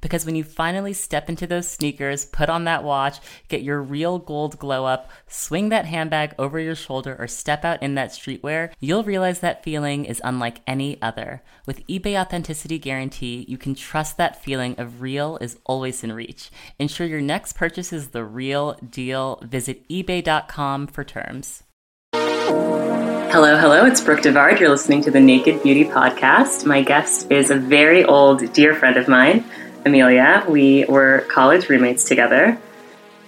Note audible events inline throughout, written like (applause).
Because when you finally step into those sneakers, put on that watch, get your real gold glow up, swing that handbag over your shoulder, or step out in that streetwear, you'll realize that feeling is unlike any other. With eBay Authenticity Guarantee, you can trust that feeling of real is always in reach. Ensure your next purchase is the real deal. Visit eBay.com for terms. Hello, hello, it's Brooke Devard. You're listening to the Naked Beauty Podcast. My guest is a very old, dear friend of mine. Amelia. We were college roommates together,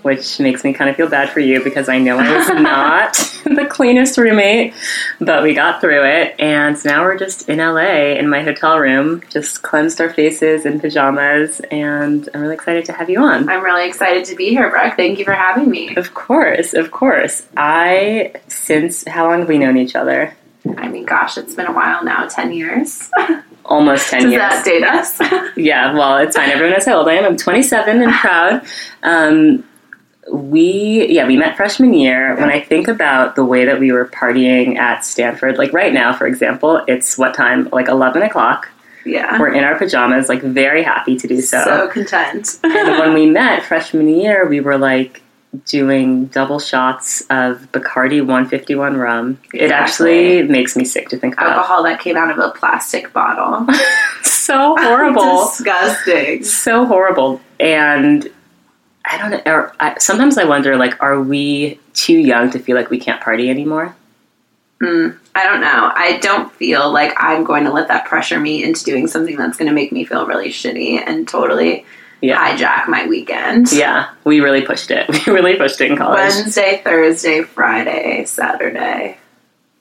which makes me kind of feel bad for you because I know I was (laughs) not the cleanest roommate, but we got through it. And now we're just in LA in my hotel room, just cleansed our faces in pajamas, and I'm really excited to have you on. I'm really excited to be here, Brooke. Thank you for having me. Of course, of course. I, since, how long have we known each other? I mean, gosh, it's been a while now 10 years. (laughs) almost 10 Does years. that date us? (laughs) yeah, well, it's fine. Everyone knows how old I am. I'm 27 and proud. Um, we, yeah, we met freshman year. When I think about the way that we were partying at Stanford, like right now, for example, it's what time? Like 11 o'clock. yeah. We're in our pajamas, like very happy to do so. so content. and when we (laughs) met freshman year, we were like doing double shots of Bacardi 151 rum. It actually makes me sick to think about. Alcohol that came out of a plastic bottle. (laughs) (laughs) so horrible. Disgusting. so horrible and i don't know or I, sometimes i wonder like are we too young to feel like we can't party anymore hmm. I don't know. I don't feel like I'm going to let that pressure me into doing something that's going to make me feel really shitty and totally yeah hijack my weekend. yeah we really pushed it (laughs) we really pushed it in college Wednesday, Thursday, Friday, Saturday,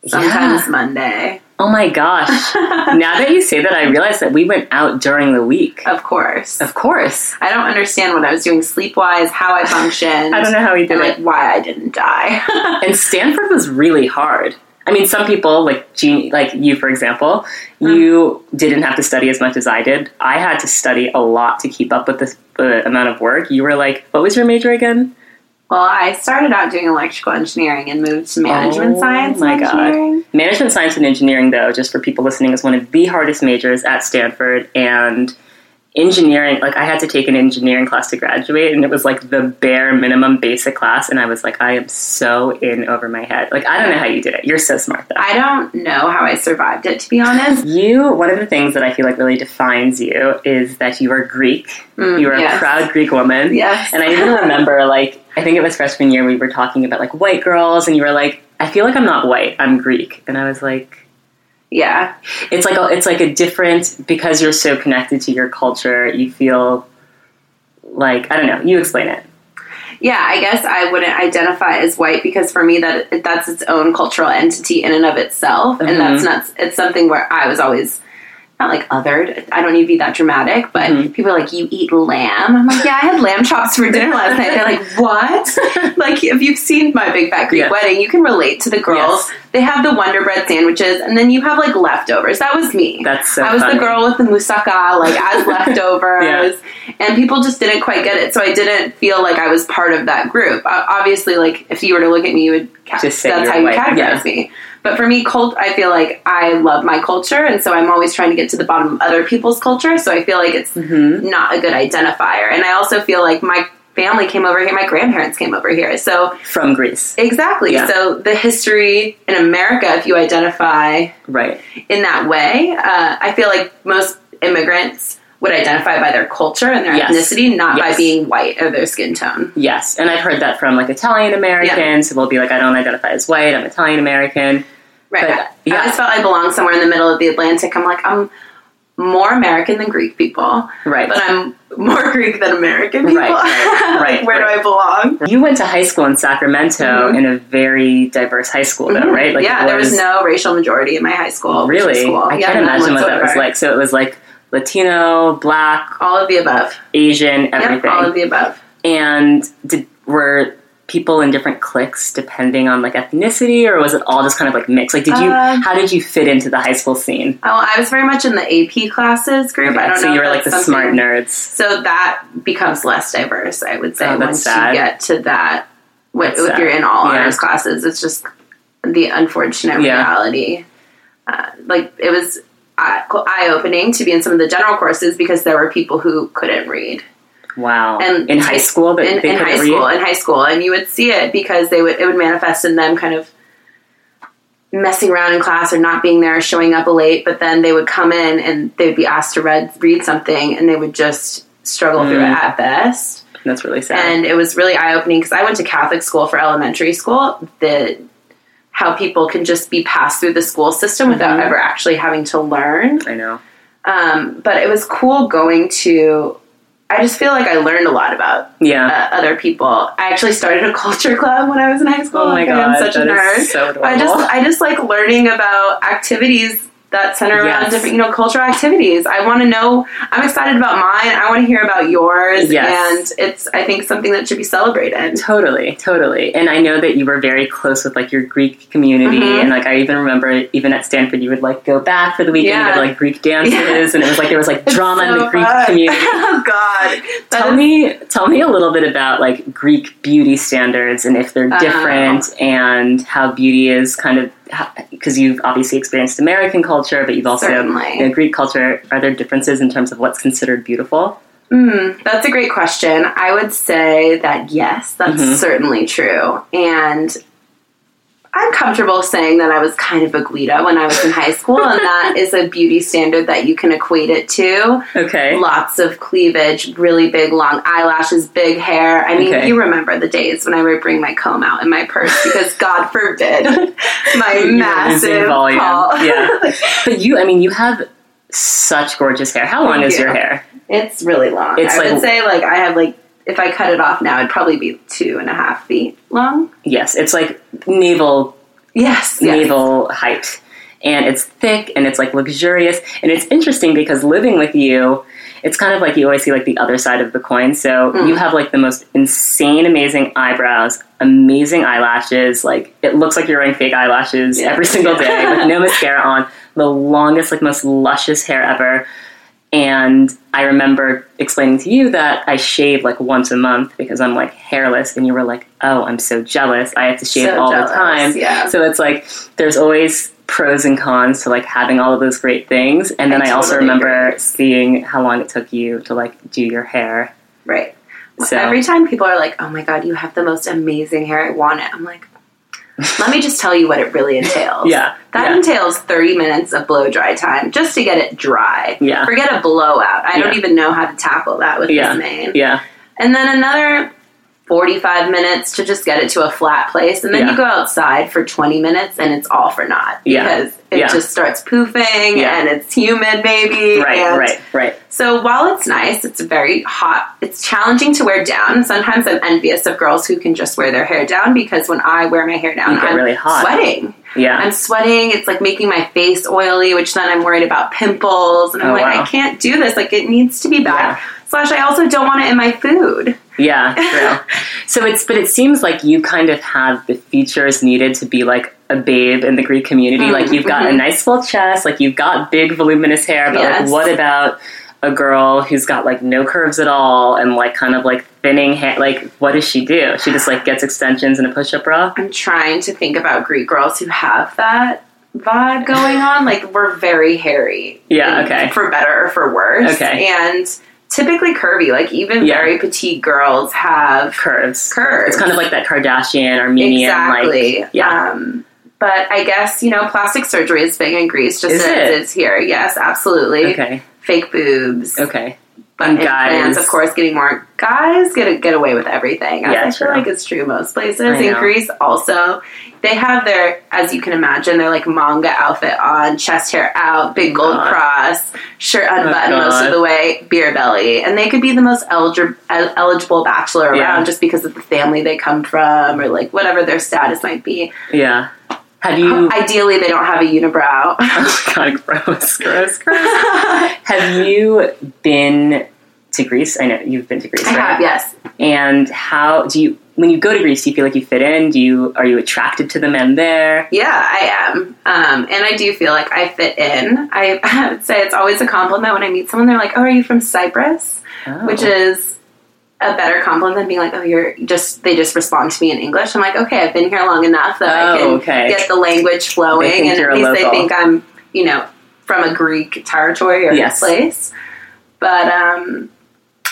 sometimes Monday. oh my gosh (laughs) now that you say that i realize that we went out during the week Of course. of course I don't understand what I was doing sleep wise, how I (laughs) functioned. i don't know how we did and it like why I didn't die. and Stanford was really hard. I mean, some people like Jean, like you, for example, uh-huh. you didn't have to study as much as I did. I had to study a lot to keep up with the, the amount of work. You were like, what was your major again? well, I started out doing electrical engineering and moved to management Oh science my God. Management science and engineering, though, just for people listening, is one of the hardest majors at Stanford. And engineering, like, I had to take an engineering class to graduate, and it was like the bare minimum basic class. And I was like, I am so in over my head. Like, I don't know how you did it. You're so smart, though. I don't know how I survived it, to be honest. You, one of the things that I feel like really defines you is that you are Greek. Mm, you are yes. a proud Greek woman. Yes. And I even remember, like, I think it was freshman year, we were talking about, like, white girls, and you were like, I feel like I'm not white, I'm Greek. And I was like, Yeah. it's like a, it's like a different because you're so connected to your culture. You feel like I don't know. You explain it. Yeah, I guess I wouldn't identify as white because for me that that's its own cultural entity in and of itself, and that's mm-hmm. not. It's something where I was always not like othered. I don't need to be that dramatic, but mm-hmm. people are like, "You eat lamb?" I'm like, "Yeah, I had lamb chops for dinner last night." They're like, "What?" (laughs) like, if you've seen my Big Fat Greek Yeah. Wedding, you can relate to the girls. Yes. They have the Wonder Bread sandwiches, and then you have like leftovers. That was me. That's so I was funny. the girl with the moussaka, like as (laughs) leftovers, and people just didn't quite get it. So I didn't feel like I was part of that group. Obviously, like if you were to look at me, you would ca- Just say that's how you white. categorize Yeah. me. But for me, cult, I feel like I love my culture, and so I'm always trying to get to the bottom of other people's culture. So I feel like it's Mm-hmm. not a good identifier, and I also feel like my family came over here, my grandparents came over here, so From Greece, exactly. Yeah. So the history in America, if you identify right? in that way. Uh, I feel like most immigrants would identify by their culture and their Yes. ethnicity, not by being white or their skin tone. Yes, and I've heard that from like Italian Americans who will be like, I don't identify as white. I'm Italian American. Right. But, yeah. I just felt I belonged somewhere in the middle of the Atlantic. I'm like, I'm more American than Greek people, Right. but I'm more (laughs) Greek than American people. Right, right, (laughs) right, where right. do I belong? You went to high school in Sacramento in a very diverse high school, though, right? Mm-hmm. yeah, it there was no racial majority in my high school. really. cool. I Yeah, can't imagine what that was like. So it was like Latino, Black, All of the above. Asian, everything. Yep, all of the above. and did were people in different cliques depending on like ethnicity, or was it all just kind of like mixed? Like, did you? Um, how did you fit into the high school scene? Oh, I was very much in the AP classes group. I don't so know. you were like the that's smart nerds. So that becomes less diverse, I would say, Oh, once sad. you get to that. That's if you're in all Yeah. honors classes, it's just the unfortunate Yeah. reality. Uh, like it was eye opening to be in some of the general courses because there were people who couldn't read. Wow. And in high school, that in, in high read? school, in high school, and you would see it because they would it would manifest in them kind of messing around in class or not being there, showing up late. But then they would come in and they would be asked to read read something, and they would just struggle through it Mm. at best. That's really sad. And it was really eye opening because I went to Catholic school for elementary school. The how people can just be passed through the school system without Mhm. ever actually having to learn. I know. Um, but it was cool going to. I just feel like I learned a lot about Yeah. uh, other people. I actually started a (laughs) culture club when I was in high school. oh my god, I'm such a nerd. so. I just I just like learning about activities that center around Yes. different, you know, cultural activities. I want to know. I'm excited about mine. I want to hear about yours, Yes. and it's I think something that should be celebrated. Totally, totally. And I know that you were very close with like your Greek community, Mhm. and like I even remember even at Stanford, you would like go back for the weekend Yeah. and go to like Greek (laughs) dances, Yeah. and it was like there was like drama in the Greek fun. (laughs) community. oh God, That tell is- me, tell me a little bit about like Greek beauty standards and if they're Oh. different, and how beauty is kind of because you've obviously experienced American culture, but you've also Certainly. you know, Greek culture. Are there differences in terms of what's considered beautiful? Mm, that's a great question. I would say that yes, that's Mhm. certainly true. And I'm comfortable saying that I was kind of a Guido when I was in high school, and that (laughs) is a beauty standard that you can equate it to. Okay. Lots of cleavage, really big, long eyelashes, big hair. I mean, Okay. you remember the days when I would bring my comb out in my purse because, God forbid, (laughs) my You massive volume. paw. Yeah. (laughs) But you, I mean, you have such gorgeous hair. How long Thank is your hair? It's really long. It's I like- would say like I have like if I cut it off now, it'd probably be two and a half feet long. Yes, it's like navel Yes, yes. navel height, and it's thick and it's like luxurious, and it's interesting because living with you. It's kind of like you always see like the other side of the coin. So Mm. you have like the most insane, amazing eyebrows, amazing eyelashes. Like it looks like you're wearing fake eyelashes Yeah. every single day with no (laughs) mascara on. The longest, like most luscious hair ever. And I remember explaining to you that I shave like once a month because I'm like hairless, and you were like, "Oh, I'm so jealous. I have to shave So all jealous, the time." yeah. So it's like there's always pros and cons to like having all of those great things. And then I I, also remember agree. seeing how long it took you to like do your hair. Right. So Every time people are like, "Oh my god, you have the most amazing hair. I want it." I'm like, "Let me just tell you what it really entails." Yeah, That yeah. entails 30 minutes of blow dry time just to get it dry. Yeah. Forget a blowout. I don't even know how to tackle that with Yeah. this mane. yeah, And then another 45 minutes to just get it to a flat place. And then Yeah. you go outside for 20 minutes and it's all for naught Yeah. because it Yeah. just starts poofing and it's humid maybe. right, and right, right. So while it's nice, it's very hot. It's challenging to wear down. Sometimes I'm envious of girls who can just wear their hair down because when I wear my hair down, I'm really hot. sweating. Yeah, I'm sweating. It's like making my face oily, which then I'm worried about pimples. And I'm Oh, like, wow. I can't do this. Like, it needs to be back. Slash, I also don't want it in my food. Yeah, true. (laughs) so it's but it seems like you kind of have the features needed to be like a babe in the Greek community. Mm, like you've got a mhm. nice full chest, like you've got big voluminous hair, but Yes. like what about a girl who's got like no curves at all and like kind of like thinning hair like what does she do she just like gets extensions and a push-up bra I'm trying to think about Greek girls who have that vibe going on. (laughs) Like, we're very hairy. Yeah, okay. For better or for worse. Okay. And typically curvy. Like, even Yeah. very petite girls have curves curves. it's kind of like that kardashian armenian exactly. like yeah Um, but I guess, you know, plastic surgery is big in Greece, just Is as it? is here. Yes, absolutely. okay Fake boobs. okay But And guys- of course, getting more. Guys get get away with everything. Yeah, I feel true. like it's true most places. In. Greece, also, they have their, as you can imagine, their like manga outfit on, chest hair out, big gold God. cross, shirt unbuttoned oh, most of the way, beer belly, and they could be the most eligi- el- eligible bachelor Yeah. around just because of the family they come from or like whatever their status might be. Yeah. Have you? Ideally, they don't have a unibrow. (laughs) oh my God, gross, gross, gross. (laughs) Have you been to Greece? I know you've been to Greece, I right? have, yes. And how do you? When you go to Greece, do you feel like you fit in? Do you are you attracted to the men there? Yeah, I am. Um, and I do feel like I fit in. I, (laughs) I would say it's always a compliment when I meet someone. They're like, "Oh, are you from Cyprus?" Oh. Which is a better compliment than being like, "Oh, you're just." They just respond to me in English. I'm like, "Okay, I've been here long enough that I Oh, can okay. get the language flowing, and at least they think I'm, you know, from a Greek territory or Yes. place." But um,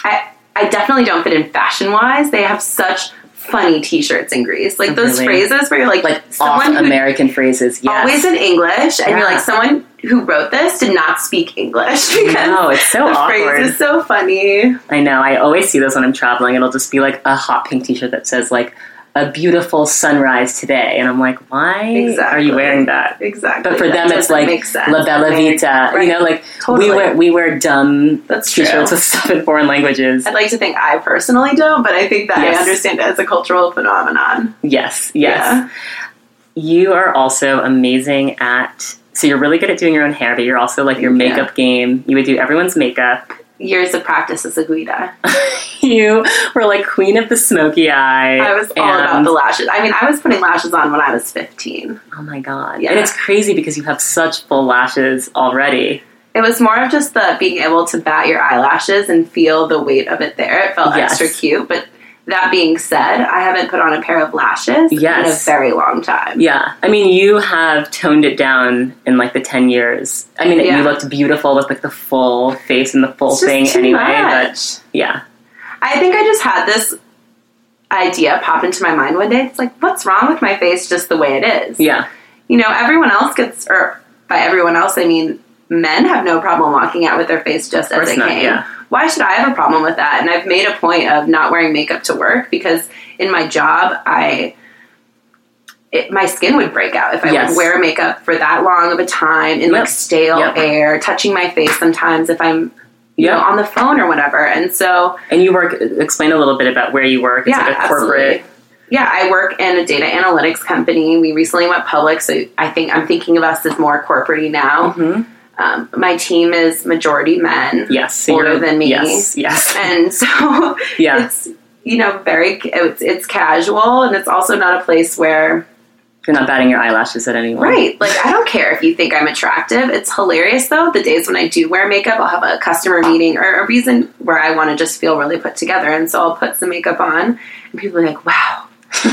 I I definitely don't fit in fashion wise. They have such funny T-shirts in Greece, like those Really? phrases where you're like, like someone off who American phrases. Yes. always in English, and you're like, someone who wrote this did not speak English (laughs) because No, it's so the awkward. phrase is so funny. I know. I always see those when I'm traveling. It'll just be like a hot pink T-shirt that says like a beautiful sunrise today, and I'm like, why are you wearing that? Exactly. But for That them, it's like. La Bella Vita. Right. You know, like Totally. we wear we wear dumb That's T-shirts true. with (laughs) stuff in foreign languages. I'd like to think I personally don't, but I think that Yes. I understand it as a cultural phenomenon. Yes, yes. Yeah. You are also amazing at. So you're really good at doing your own hair, but you're also like your makeup game. You would do everyone's makeup. Years of practice as a guida. (laughs) you were like queen of the smoky eye. I was all about the lashes. I mean, I was putting lashes on when I was 15. Oh my god! Yeah. And it's crazy because you have such full lashes already. It was more of just the being able to bat your eyelashes and feel the weight of it there. It felt Yes. extra cute. But that being said, I haven't put on a pair of lashes in a very long time. Yeah, I mean, you have toned it down in like the ten years. I mean, Yeah. you looked beautiful with like the full face and the full thing anyway. much. But yeah, I think I just had this idea pop into my mind one day. It's like, what's wrong with my face just the way it is? yeah, You know, everyone else gets, or by everyone else, I mean, men have no problem walking out with their face just as they not, came. yeah. Why should I have a problem with that? And I've made a point of not wearing makeup to work because in my job, I. It, my skin would break out if I Yes. would wear makeup for that long of a time in Yep. like stale Yep. air, touching my face sometimes if I'm you know on the phone or whatever. And so And you work. Explain a little bit about where you work. It's yeah, like a corporate. absolutely. Yeah, I work in a data analytics company. We recently went public, so I think I'm thinking of us as more corporate now. Mhm. Um, my team is majority men, Yes, so older than me, Yes, yes, and so (laughs) yeah. it's you know very it's, it's casual, and it's also not a place where You're not batting your eyelashes at anyone. right. Like I don't care if you think I'm attractive. It's hilarious though. The days when I do wear makeup, I'll have a customer meeting or a reason where I want to just feel really put together, and so I'll put some makeup on, and people are like, "Wow,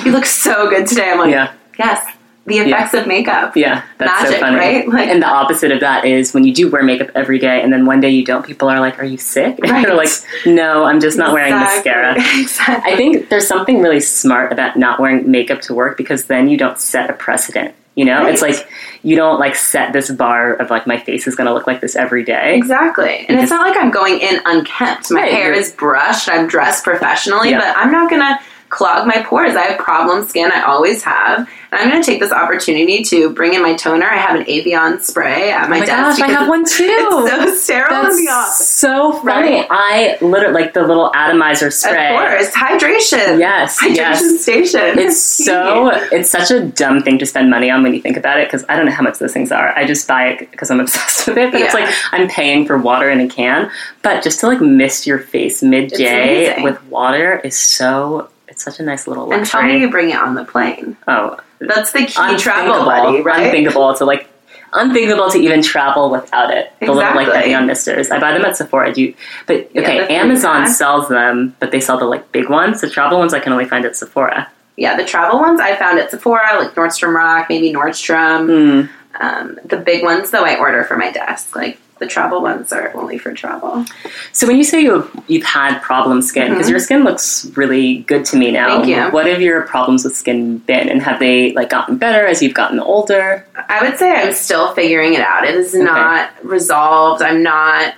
you look so good today." I'm like, Yeah, Yes, the effects of makeup. yeah. That's so funny. right? Like- and the opposite of that is when you do wear makeup every day, and then one day you don't. People are like, "Are you sick?" (laughs) And Right. you're like, "No, I'm just not wearing mascara." (laughs) exactly. I think there's something really smart about not wearing makeup to work because then you don't set a precedent. You know, it's like you don't like set this bar of like my face is going to look like this every day. Exactly. And it's not like I'm going in unkempt. My Right, hair is brushed, I'm dressed professionally, Yeah. but I'm not going to clog my pores. I have problem skin, I always have. And I'm going to take this opportunity to bring in my toner. I have an Evian spray at my, oh my desk. gosh, I have one (laughs) too. It's so sterile in the office. so funny. Right? I literally like the little atomizer spray. Of course, hydration. Yes, Hydration yes. station. It's so (laughs) it's such a dumb thing to spend money on when you think about it because I don't know how much those things are. I just buy it because I'm (laughs) obsessed with it. But it's like I'm paying for water in a can. But just to like mist your face midday with water is so it's such a nice little And tell me luxury. you bring it on the plane. oh, That's the key travel buddy, right? unthinkable to like unthinkable to even travel without it. The little like Exactly. Evian misters. I buy them at Sephora. Do you, but okay, three Amazon pack. sells them, but they sell the like big ones. The travel ones I can only find at Sephora. Yeah, the travel ones I found at Sephora, like Nordstrom Rack, maybe Nordstrom. Hmm. Um, the big ones, though, I order for my desk. Like the travel ones are only for travel. So when you say you've, you've had problem skin, because Mhm. your skin looks really good to me now. Thank you. What have your problems with skin been, and have they like gotten better as you've gotten older? I would say I'm still figuring it out. It is not resolved. I'm not.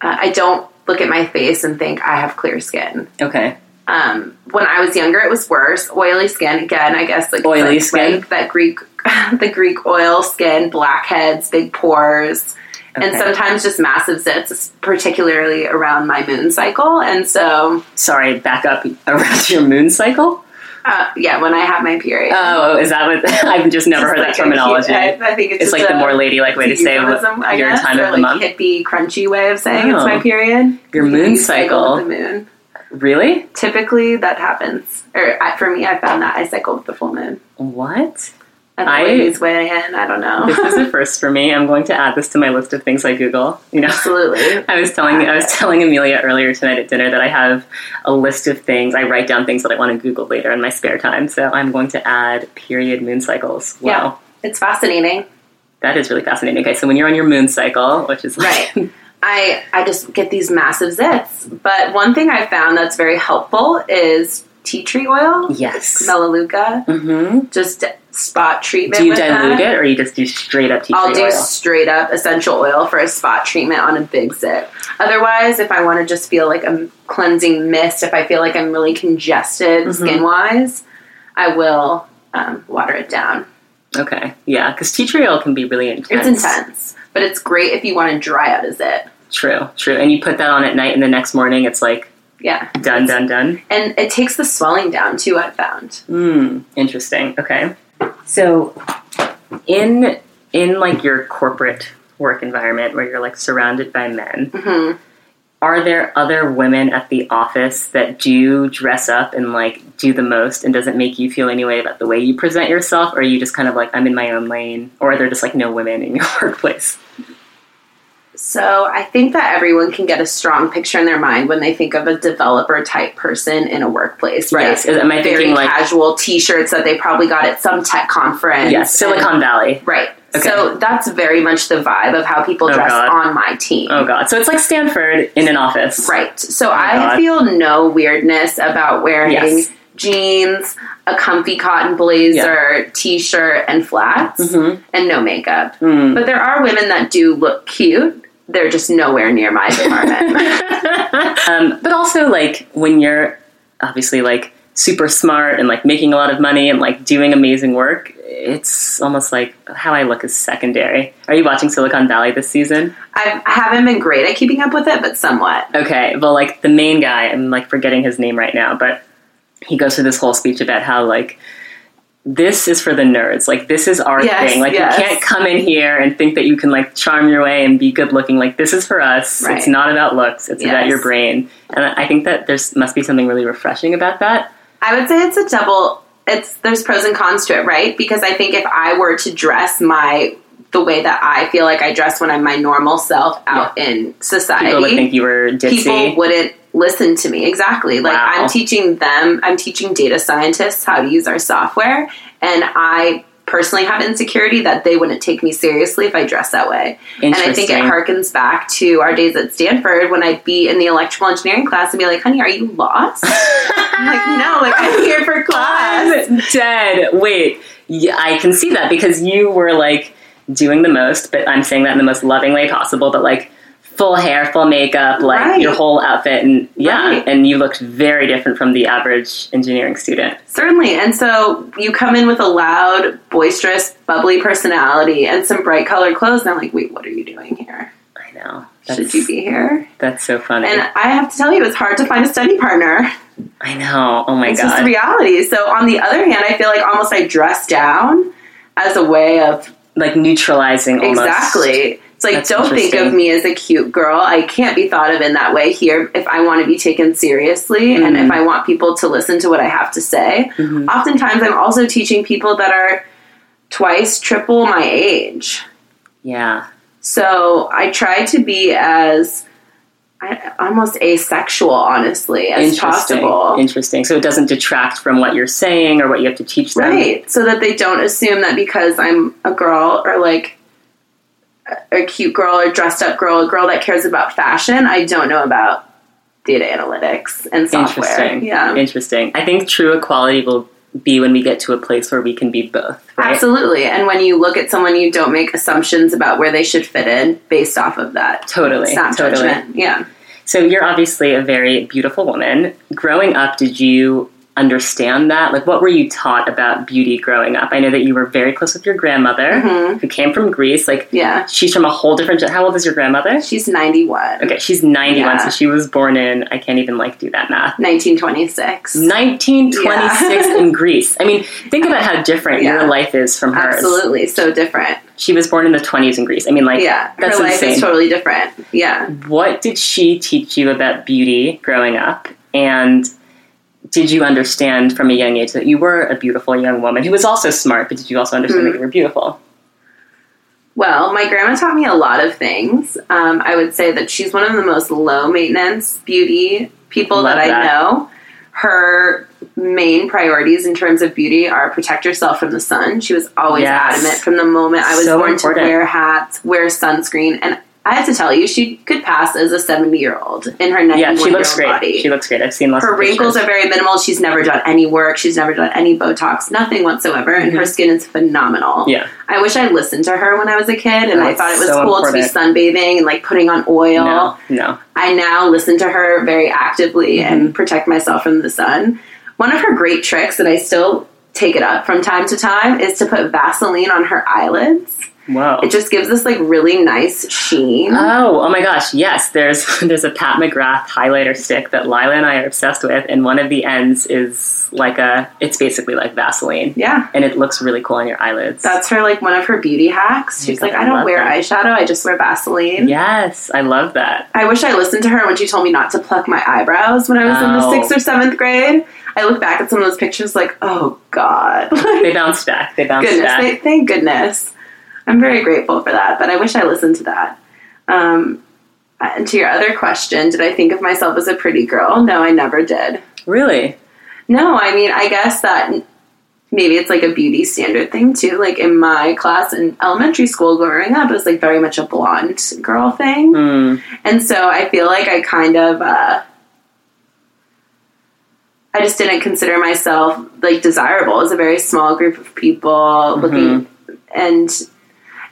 Uh, I don't look at my face and think I have clear skin. Okay. Um, when I was younger, it was worse. Oily skin again. I guess like Oily like, skin? like that Greek, (laughs) the Greek oil skin, blackheads, big pores, and sometimes just massive zits, particularly around my moon cycle. And so, Sorry, back up around your moon cycle. uh, yeah, when I have my period. Oh, is that what? (laughs) I've just never heard that Like a terminology. cute- I, I think it's, it's just like the more ladylike way to say what, I your guess, time of the like month. hippie, crunchy way of saying it's Oh. my period. Your moon cycle. the moon. Really? Typically, that happens. Or for me, I found that I cycle with the full moon. What? And I- ladies weigh in. I don't know. This is a (laughs) first for me. I'm going to add this to my list of things I Google. You know, Absolutely. (laughs) I was telling I was telling Amelia earlier tonight at dinner that I have a list of things. I write down things that I want to Google later in my spare time. So I'm going to add period moon cycles. Wow. Yeah. It's fascinating. That is really fascinating. Okay, so when you're on your moon cycle, which is like, Right. (laughs) I I just get these massive zits. But one thing I found that's very helpful is tea tree oil, yes. melaleuca, hmm just spot treatment. Do you dilute that. it, or you just do straight up tea I'll tree do straight up essential oil for a spot treatment on a big zit. Otherwise, if I want to just feel like a cleansing mist, if I feel like I'm really congested Mm-hmm. skin wise, I will um, water it down. Okay, yeah, because tea tree oil can be really intense. It's intense, but it's great if you want to dry out a zit. True, true. And you put that on at night, and the next morning it's like Yeah. done, done, done. And it takes the swelling down too, I've found. Hmm. Interesting. Okay. So, in in like your corporate work environment where you're like surrounded by men, hmm are there other women at the office that do dress up and like do the most, and does it make you feel any way about the way you present yourself, or are you just kind of like I'm in my own lane, or are there just like no women in your (laughs) workplace? So I think that everyone can get a strong picture in their mind when they think of a developer type person in a workplace. Right. Yes, Am I very thinking like casual T-shirts that they probably got at some tech conference. yes, Silicon Valley? Right. Okay. So that's very much the vibe of how people Oh, dress God. on my team. Oh god. So it's like Stanford in an office. Right. So Oh, I God. feel no weirdness about wearing Yes. jeans, a comfy cotton blazer, t-shirt, and flats, Mhm. and no makeup. Hmm. But there are women that do look cute. They're just nowhere near my department. (laughs) um, but also like when you're obviously like super smart and like making a lot of money and like doing amazing work it's almost like how i look is secondary are you watching silicon valley this season I've, I haven't been great at keeping up with it, but somewhat. okay well like the main guy i'm like forgetting his name right now but he goes through this whole speech about how like this is for the nerds. Like this is our Yes, thing. Like yes. you can't come in here and think that you can like charm your way and be good looking. Like this is for us. Right. it's not about looks. It's about your brain. And i think that there's must be something really refreshing about that. I would say it's a double. It's there's pros and cons to it, right? Because I think if I were to dress my the way that I feel like I dress when I'm my normal self out in society, people would think you were ditzy. people wouldn't listen to me exactly like Wow. i'm teaching them i'm teaching data scientists how to use our software and i personally have insecurity that they wouldn't take me seriously if i dress that way and i think it harkens back to our days at stanford when i'd be in the electrical engineering class and be like honey are you lost (laughs) i'm like no like i'm here for class I'm dead. Wait, yeah, I can see that because you were like doing the most, but I'm saying that in the most loving way possible. But like full hair, full makeup, like Right. your whole outfit, and yeah, Right. and you looked very different from the average engineering student. Certainly. And so you come in with a loud, boisterous, bubbly personality and some bright colored clothes, and I'm like, wait, what are you doing here? I know. Should you be here? That's so funny. And I have to tell you, it's hard to find a study partner. I know. Oh my God. It's just reality. So on the other hand, I feel like almost I dress down as a way of like neutralizing almost. exactly. It's like That's don't think of me as a cute girl. I can't be thought of in that way here if I want to be taken seriously and Mhm. if I want people to listen to what I have to say. Mhm. Oftentimes I'm also teaching people that are twice, triple my age. Yeah. So I try to be as I, almost asexual, honestly, as Interesting. possible. Interesting. So it doesn't detract from what you're saying or what you have to teach them. Right. So that they don't assume that because I'm a girl or like a- cute girl or dressed up girl, a girl that cares about fashion, I don't know about data analytics and software. Interesting. Yeah. Interesting. I think true equality will be when we get to a place where we can be both, right? Absolutely. And when you look at someone, you don't make assumptions about where they should fit in based off of that. Totally. Totally. judgment. Yeah. So you're obviously a very beautiful woman. Growing up, did you understand that? Like, what were you taught about beauty growing up? I know that you were very close with your grandmother, who came from Greece. Like, Mm-hmm. Yeah. she's from a whole different. How old is your grandmother? She's 91. Okay, she's 91, Yeah. so she was born in. I can't even like do that math. 1926. 1926 in Greece. I mean, think about how different Yeah. your life is from hers. Absolutely. So different. She was born in the 20s in Greece. I mean, like, Yeah. that's Her life insane. is totally different. Yeah. what did she teach you about beauty growing up? And did you understand from a young age that you were a beautiful young woman who was also smart, but did you also understand Mm-hmm. that you were beautiful? Well, my grandma taught me a lot of things. Um, I would say that she's one of the most low maintenance beauty people Love that I know. Her main priorities in terms of beauty are protect yourself from the sun. She was always Yes. adamant from the moment I was So born important. to wear hats, wear sunscreen, and I have to tell you, she could pass as a seventy-year-old in her ninety-one Yeah, she looks great. body. She looks great. I've seen lots her wrinkles are very minimal. She's never done any work. She's never done any Botox, nothing whatsoever, and her skin is phenomenal. Mm-hmm. Yeah. I wish I listened to her when I was a kid, and I thought it was so cool to be sunbathing and like putting on oil. No, no. I now listen to her very actively Mm-hmm. and protect myself from the sun. One of her great tricks that I still take it up from time to time is to put Vaseline on her eyelids. Whoa. It just gives this like really nice sheen. Oh, oh my gosh! Yes, there's (laughs) there's a Pat McGrath highlighter stick that Lila and I are obsessed with, and one of the ends is like a. It's basically like Vaseline, yeah. and it looks really cool on your eyelids. That's her like one of her beauty hacks. She's God, like, I I don't wear that. eyeshadow, I just wear Vaseline. yes, I love that. I wish I listened to her when she told me not to pluck my eyebrows when I was in the Oh. sixth or seventh grade. I look back at some of those pictures like, oh God. (laughs) They bounced back. They bounced goodness, back. thank, thank goodness. I'm very grateful for that, but I wish I listened to that. Um, and to your other question, did I think of myself as a pretty girl? No, I never did. really? No, I mean, I guess that maybe it's like a beauty standard thing too. Like in my class in elementary school growing up, it was like very much a blonde girl thing. Hmm. And so I feel like I kind of, uh, I just didn't consider myself like desirable. Was a very small group of people looking, and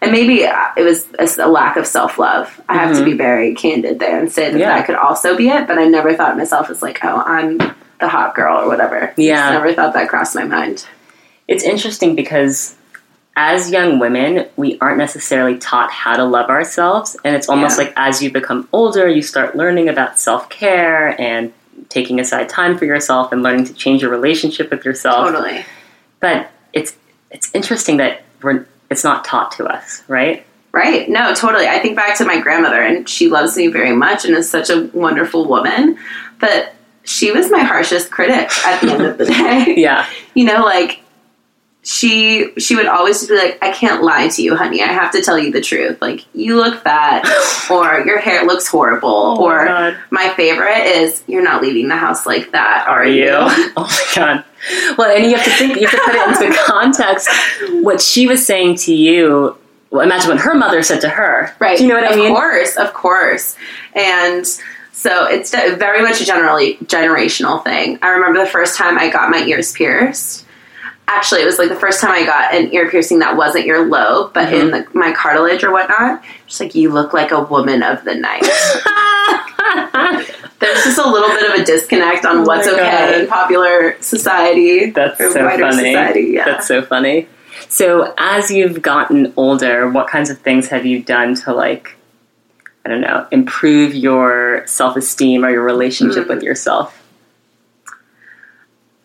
and maybe uh, it was a, a lack of self love. I have to be mm-hmm. very candid there and say that Yeah. that could also be it. But I never thought of myself as like, oh, I'm the hot girl or whatever. Yeah. Just never thought that crossed my mind. It's interesting because as young women, we aren't necessarily taught how to love ourselves. And it's almost Yeah. like as you become older, you start learning about self care and taking aside time for yourself and learning to change your relationship with yourself. Totally. But it's it's interesting that we're it's not taught to us, right? Right. No, totally. I think back to my grandmother, and she loves me very much and is such a wonderful woman. But she was my harshest critic at the end of the (laughs) day. Yeah. You know, like she she would always just be like, "I can't lie to you, honey. I have to tell you the truth. Like you look fat, (laughs) or your hair looks horrible, Oh or God. my favorite is you're not leaving the house like that, are, Are you? (laughs) oh my god. Well, and you have to think, you have to put it into (laughs) context. What she was saying to you, well, imagine what her mother said to her. Right. Do you know what I mean? Of course, of course. And so it's very much a generally generational thing. I remember the first time I got my ears pierced. Actually, it was like the first time I got an ear piercing that wasn't your lobe, but in the, my cartilage or whatnot. Just like you look like a woman of the night. (laughs) There's just a little bit of a disconnect on what's Oh my okay in popular society. That's so funny. Society, yeah. That's so funny. So, as you've gotten older, what kinds of things have you done to like, I don't know, improve your self esteem or your relationship Mm. with yourself?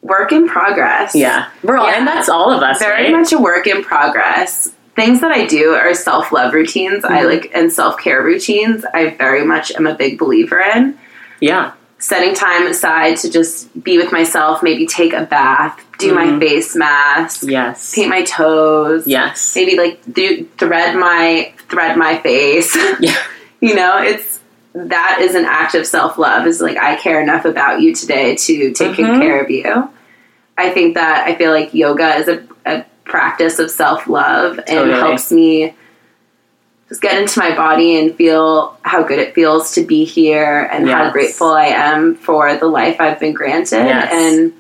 Work in progress. Yeah, we're all, and that's all of us, very right? much a work in progress. Things that I do are self love routines. I Mhm. like and self care routines. I very much am a big believer in yeah, setting time aside to just be with myself. Maybe take a bath, do my Mhm. face mask, yes, paint my toes. yes, Maybe like do thread my thread my face. (laughs) yeah, you know, it's that is an act of self love. Is like I care enough about you today to take Mhm. care of you. I think that I feel like yoga is a, a practice of self love and Totally. helps me just get into my body and feel how good it feels to be here and how grateful I am for the life I've been granted Yes. and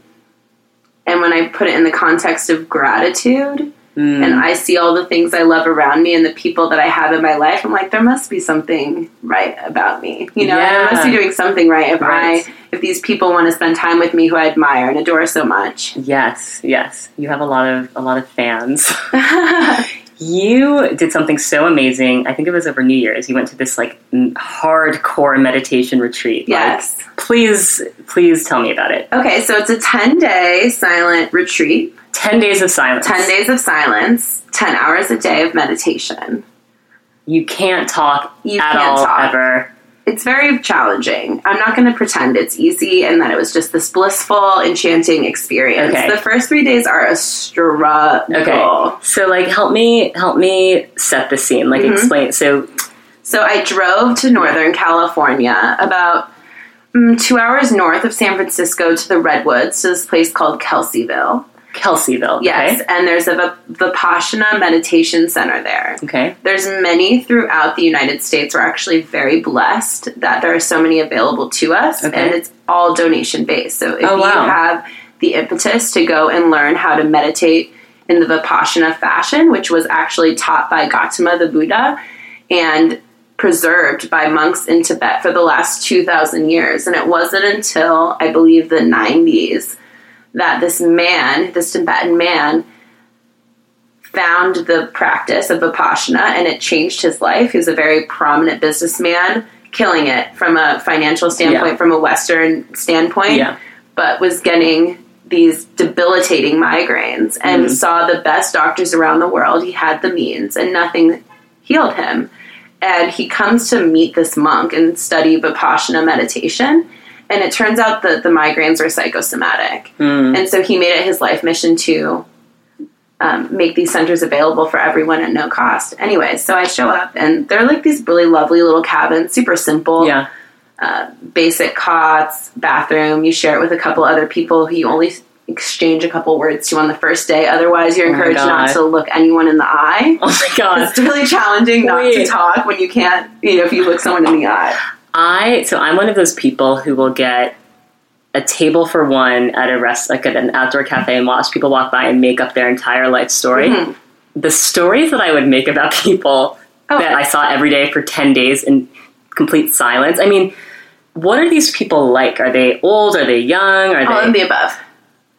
and when I put it in the context of gratitude, Mm. and I see all the things I love around me and the people that I have in my life, I'm like, there must be something right about me. You know, Yeah. I must be doing something right if Right. I if these people want to spend time with me who I admire and adore so much. Yes, yes. You have a lot of a lot of fans. (laughs) (laughs) you did something so amazing. I think it was over New Year's. You went to this like n- hardcore meditation retreat. Like, Yes. please, please tell me about it. Okay, so it's a 10 day silent retreat, 10 days of silence. 10 days of silence, 10 hours a day of meditation. You can't talk You at can't all talk. ever. It's very challenging. I'm not going to pretend it's easy and that it was just this blissful, enchanting experience. Okay. The first three days are a struggle. Okay. So like help me help me set the scene. Like Mm-hmm. explain so So I drove to Northern California, about mm, two hours north of San Francisco, to the Redwoods, to this place called Kelseyville. Kelseyville. Yes, and there's a Vip- Vipassana meditation center there. Okay. Okay. There's many throughout the United States. We're actually very blessed that there are so many available to us, Okay. and it's all donation based. So if Oh, you have the impetus to go and learn how to meditate in the Vipassana fashion, which was actually taught by Gautama the Buddha and preserved by monks in Tibet for the last 2,000 years. And it wasn't until, I believe, the 90s that this man, this Tibetan man, found the practice of Vipassana and it changed his life. He was a very prominent businessman, killing it from a financial standpoint, Yeah. from a Western standpoint, Yeah. but was getting these debilitating migraines and mm-hmm. saw the best doctors around the world. He had the means and nothing healed him. And he comes to meet this monk and study Vipassana meditation. And it turns out that the migraines were psychosomatic. And so he made it his life mission to um, make these centers available for everyone at no cost. Anyway, so I show up and they're like these really lovely little cabins, super simple, Yeah. basic cots, bathroom. You share it with a couple other people who you only exchange a couple words to on the first day. Otherwise, you're Oh encouraged not to look anyone in the eye. Oh my god. (laughs) It's really challenging not to talk when you can't, you know, if you look someone in the eye. I so I'm one of those people who will get a table for one at a rest like at an outdoor cafe and watch people walk by and make up their entire life story. Mhm. The stories that I would make about (laughs) people Oh. that I saw every day for ten days in complete silence. I mean, what are these people like? Are they old? Are they young? Are All of they the above.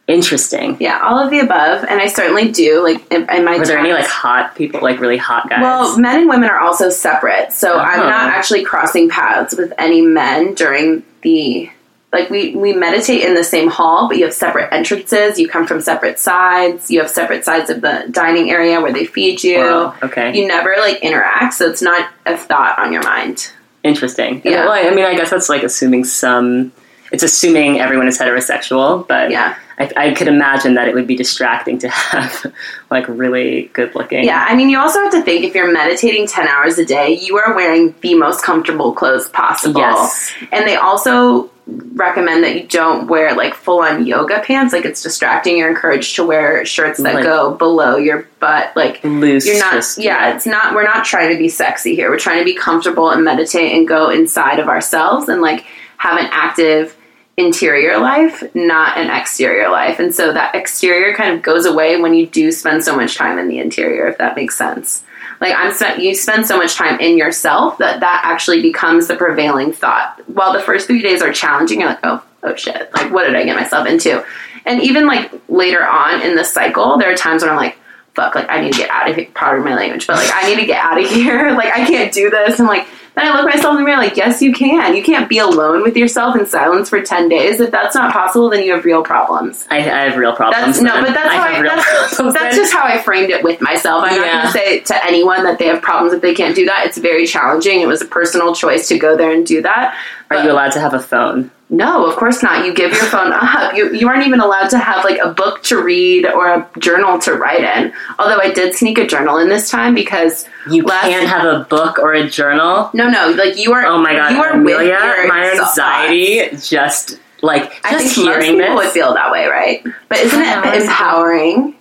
Interesting? Yeah, all of the above. And I certainly do. Like, in, in my Were there any like hot people, like really hot guys? Well, men and women are also separate. So oh. I'm Oh. not actually crossing paths with any men during the like we we meditate in the same hall, but you have separate entrances. You come from separate sides. You have separate sides of the dining area where they feed you. Wow, okay. You never like interact, so it's not a thought on your mind. Interesting. Yeah. Well, I I mean, I guess that's like assuming some. It's assuming everyone is heterosexual, but Yeah. I, I could imagine that it would be distracting to (laughs) have like really good looking. Yeah, I mean, you also have to think if you're meditating 10 hours a day, you are wearing the most comfortable clothes possible. Yes. And they also recommend that you don't wear like full on yoga pants. Like, it's distracting. You're encouraged to wear shirts that Like- go below your butt. Like, loose. you're not, yeah, it's not, we're not trying to be sexy here. We're trying to be comfortable and meditate and go inside of ourselves and like have an active interior life, not an exterior life. And so that exterior kind of goes away when you do spend so much time in the interior, if that makes sense. Like I'm spent, you spend so much time in yourself that that actually becomes the prevailing thought. While the first three days are challenging, you're like, oh, oh shit, like what did I get myself into? And even like later on in the cycle, there are times when I'm like, fuck, like I need to get out of here. Pardon my language, but like I need to get out of here. (laughs) Like I can't do this. I'm like, then I look myself in the mirror, like, yes, you can. You can't be alone with yourself in silence for ten days. If that's not possible, then you have real problems. I, I have real problems. That's no, but that's how have I, real that's, problems that's then. just how I framed it with myself. I'm not going to say to anyone that they have problems if they can't do that. It's very challenging. It was a personal choice to go there and do that. Are But- you allowed to have a phone? No, of course not. You give your phone up. You you aren't even allowed to have like a book to read or a journal to write in. Although I did sneak a journal in this time because You last- can't have a book or a journal. No, no, like you are. Oh my god, you are Amelia, with your my thoughts. anxiety just like I just think most people this. would feel that way, right? But isn't it empowering?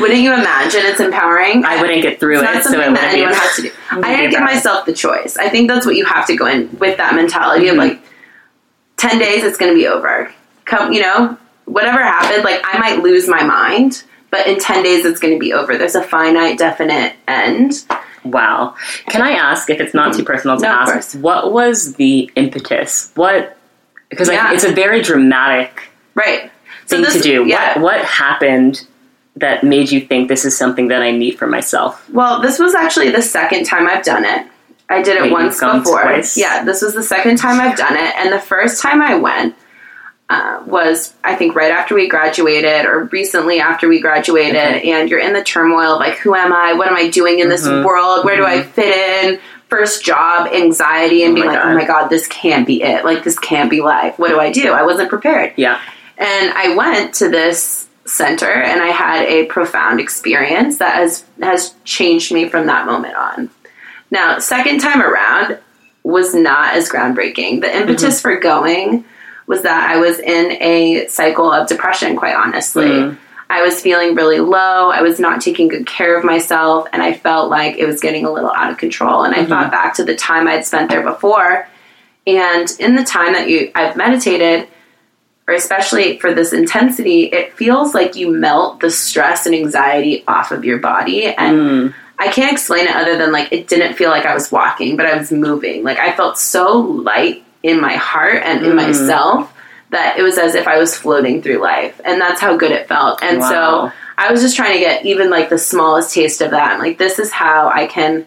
Wouldn't you imagine it's empowering? I wouldn't get through It's not it, so it wouldn't be. anyone has to do. I didn't be give myself the choice. I think that's what you have to go in with that mentality Mm-hmm. of like, ten days, it's going to be over. Come, you know, whatever happened, like I might lose my mind, but in 10 days it's going to be over. There's a finite, definite end. Wow. Can I ask if it's not too personal to No, ask what was the impetus? What because Yeah. like, it's a very dramatic Right. thing to do. Yeah. What what happened that made you think this is something that I need for myself? Well, this was actually the second time I've done it. I did it Wait, once before. twice? Yeah, this was the second time I've done it, and the first time I went uh, was I think right after we graduated or recently after we graduated, Okay. and you're in the turmoil of like, who am I? What am I doing in this Mhm. world? Where do I fit in? First job, anxiety, and Oh being like, God. oh my god, this can't be it. Like this can't be life. What do I do? I wasn't prepared. Yeah. And I went to this center and I had a profound experience that has has changed me from that moment on. Now, second time around was not as groundbreaking. The impetus for going was that I was in a cycle of depression, quite honestly. Mm. I was feeling really low. I was not taking good care of myself, and I felt like it was getting a little out of control. And I thought back to the time I'd spent there before, and in the time that you I've meditated, or especially for this intensity, it feels like you melt the stress and anxiety off of your body. And Mm. I can't explain it other than like it didn't feel like I was walking, but I was moving. Like I felt so light in my heart and in Mm. myself that it was as if I was floating through life. And that's how good it felt. And Wow. so I was just trying to get even like the smallest taste of that. I'm like, this is how I can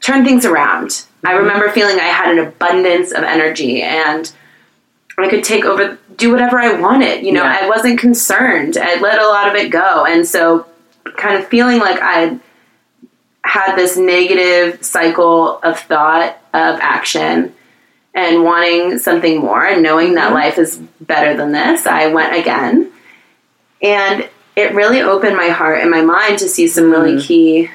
turn things around. I remember feeling I had an abundance of energy and I could take over, do whatever I wanted. You know, Yeah. I wasn't concerned. I let a lot of it go. And so, kind of feeling like I had this negative cycle of thought, of action, and wanting something more, and knowing that life is better than this, I went again. And it really opened my heart and my mind to see some really key,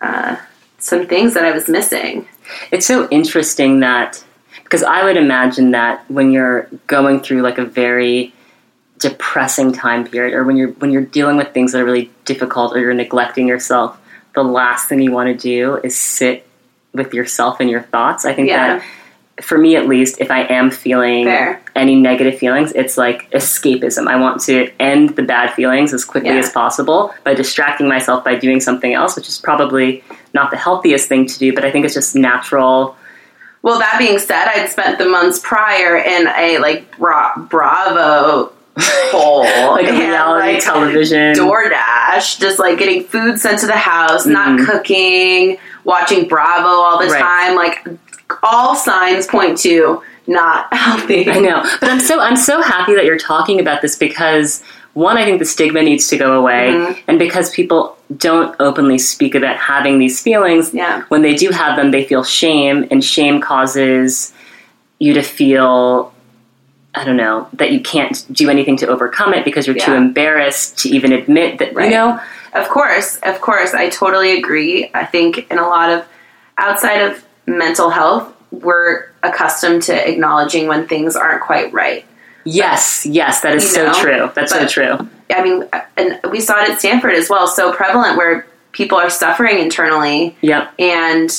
uh, some things that I was missing. It's so interesting that because I would imagine that when you're going through like a very depressing time period or when you're when you're dealing with things that are really difficult or you're neglecting yourself, the last thing you want to do is sit with yourself and your thoughts. I think Yeah. that for me at least, if I am feeling Fair. any negative feelings, it's like escapism. I want to end the bad feelings as quickly Yeah. as possible by distracting myself by doing something else, which is probably not the healthiest thing to do, but I think it's just natural. Well, that being said, I'd spent the months prior in a like bra- Bravo (laughs) Like and, reality like, television. DoorDash, just like getting food sent to the house, not Mhm. cooking, watching Bravo all the Right. time. Like all signs point to not (laughs) healthy. I know, but I'm so I'm so happy that you're talking about this because one, I think the stigma needs to go away, Mhm. and because people don't openly speak about having these feelings, Yeah. when they do have them, they feel shame, and shame causes you to feel. I don't know that you can't do anything to overcome it because you're too embarrassed to even admit that Right. you know Of course, of course, I totally agree. I think in a lot of outside of mental health, we're accustomed to acknowledging when things aren't quite right. yes yes that is so know, true that's so true I mean, and we saw it at Stanford as well, so prevalent where people are suffering internally yep and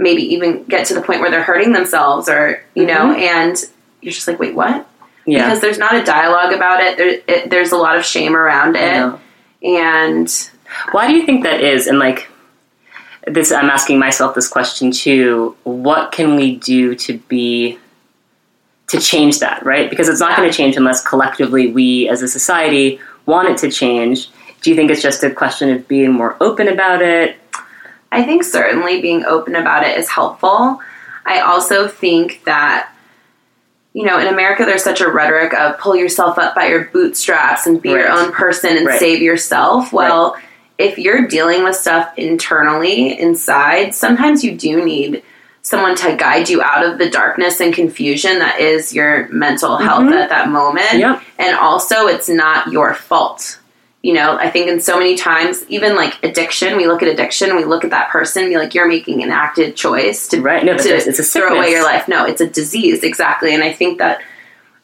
maybe even get to the point where they're hurting themselves or, you know, Mm-hmm. and you're just like, wait, what? yeah Because there's not a dialogue about it. There, it there's a lot of shame around it. And Why do you think that is? And like this, I'm asking myself this question too. What can we do to be to change that? Right? Because it's not going to change unless collectively we, as a society, want it to change. Do you think it's just a question of being more open about it? I think certainly being open about it is helpful. I also think that, you know, in America, there's such a rhetoric of pull yourself up by your bootstraps and be your own person and Right. save yourself. Well, if you're dealing with stuff internally, inside, sometimes you do need someone to guide you out of the darkness and confusion that is your mental health Mhm. at that moment. Yep. And also, it's not your fault. You know, I think in so many times, even like addiction, we look at addiction, we look at that person, and be like, you're making an active choice to, Right? No, to it's a throw away your life. No, it's a disease, exactly. And I think that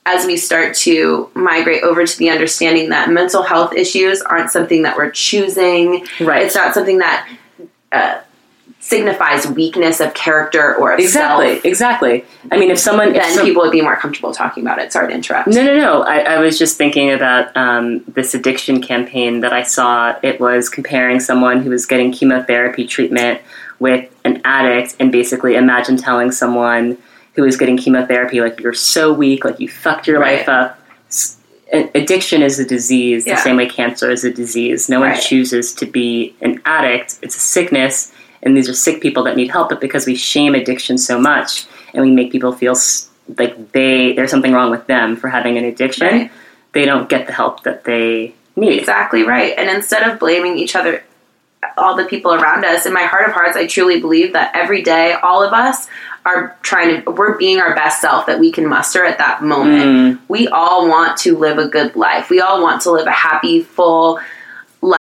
as we start to migrate over to the understanding that mental health issues aren't something that we're choosing, Right. it's not something that uh, signifies weakness of character or of exactly, self, exactly. I mean, if someone, then if some- people would be more comfortable talking about it. Sorry to interrupt. No, no, no. I, I was just thinking about um, this addiction campaign that I saw. It was comparing someone who was getting chemotherapy treatment with an addict, and basically imagine telling someone who is getting chemotherapy, like, you're so weak, like, you fucked your Right. life up. Addiction is a disease, Yeah. the same way cancer is a disease. No one Right. chooses to be an addict, it's a sickness, and these are sick people that need help, but because we shame addiction so much and we make people feel like they there's something wrong with them for having an addiction, Right. they don't get the help that they need. Exactly right. And instead of blaming each other, all the people around us, in my heart of hearts, I truly believe that every day, all of us are trying to, we're being our best self that we can muster at that moment. Mm. We all want to live a good life. We all want to live a happy, full,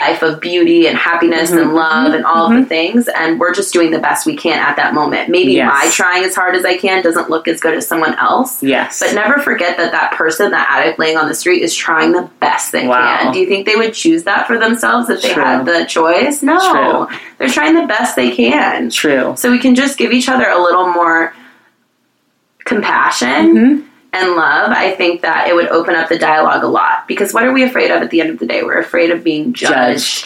Life of beauty and happiness Mm-hmm. and love and all of the things and we're just doing the best we can at that moment maybe Yes. my trying as hard as i can doesn't look as good as someone else Yes. but never forget that that person that addict laying on the street is trying the best they Wow. can do you think they would choose that for themselves if they True. had the choice no True. they're trying the best they can True. so we can just give each other a little more compassion Mm-hmm. And love, I think that it would open up the dialogue a lot. Because what are we afraid of at the end of the day? We're afraid of being judged.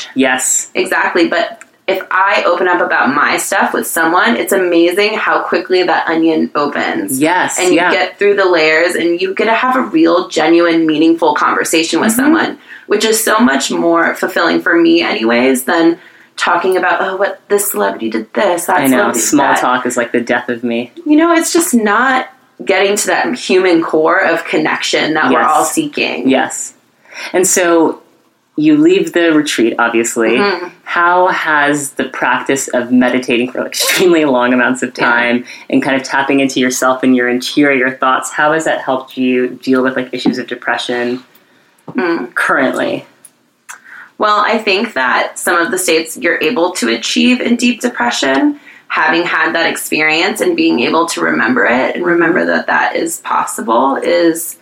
Judged. Yes. Exactly. But if I open up about my stuff with someone, it's amazing how quickly that onion opens. Yes. And you yeah. get through the layers and you get to have a real, genuine, meaningful conversation with Mm-hmm. someone, which is so much more fulfilling for me, anyways, than talking about, oh, what this celebrity did this, that I know. Small that talk is like the death of me. you know, it's just not getting to that human core of connection that we're all seeking. Yes. And so you leave the retreat, obviously. Mm-hmm. How has the practice of meditating for (laughs) extremely long amounts of time and kind of tapping into yourself and your interior thoughts, how has that helped you deal with like issues of depression Mm. currently? Well, I think that some of the states you're able to achieve in deep depression, having had that experience and being able to remember it and remember that that is possible, is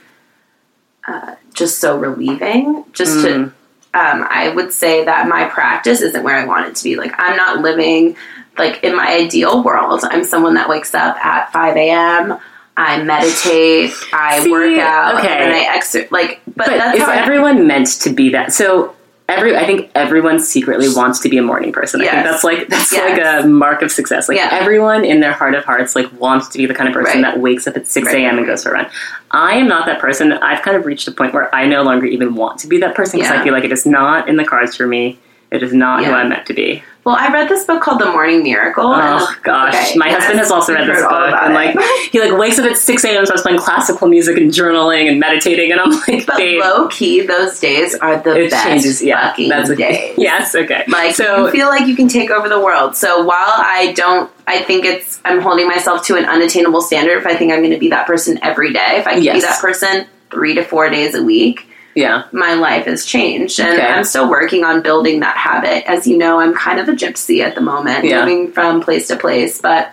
uh, just so relieving. Just to, um, I would say that my practice isn't where I want it to be. Like, I'm not living like in my ideal world. I'm someone that wakes up at 5 a.m. I meditate, I See, work out, okay. and I exercise. Like, but, But that's is how I- everyone meant to be that? So every I think everyone secretly wants to be a morning person. I think that's like that's Yes. like a mark of success. Like Yeah. everyone in their heart of hearts like wants to be the kind of person Right. that wakes up at six Right. a.m. and goes for a run. I am not that person. I've kind of reached a point where I no longer even want to be that person because Yeah. I feel like it is not in the cards for me. It is not who I'm meant to be. Well, I read this book called The Morning Miracle. Oh gosh, okay, my yes, husband has also read this book, and it. like he like wakes up at six a.m. and starts playing classical music and journaling and meditating, and I'm (laughs) like, but babe, low key, those days are the it best changes. Yeah, fucking that's okay. days. (laughs) Yes, okay. Like so, you feel like you can take over the world. So while I don't, I think it's I'm holding myself to an unattainable standard. If I think I'm going to be that person every day, if I can be that person three to four days a week, yeah, my life has changed, and Okay. I'm still working on building that habit. As you know, I'm kind of a gypsy at the moment, Yeah. moving from place to place. But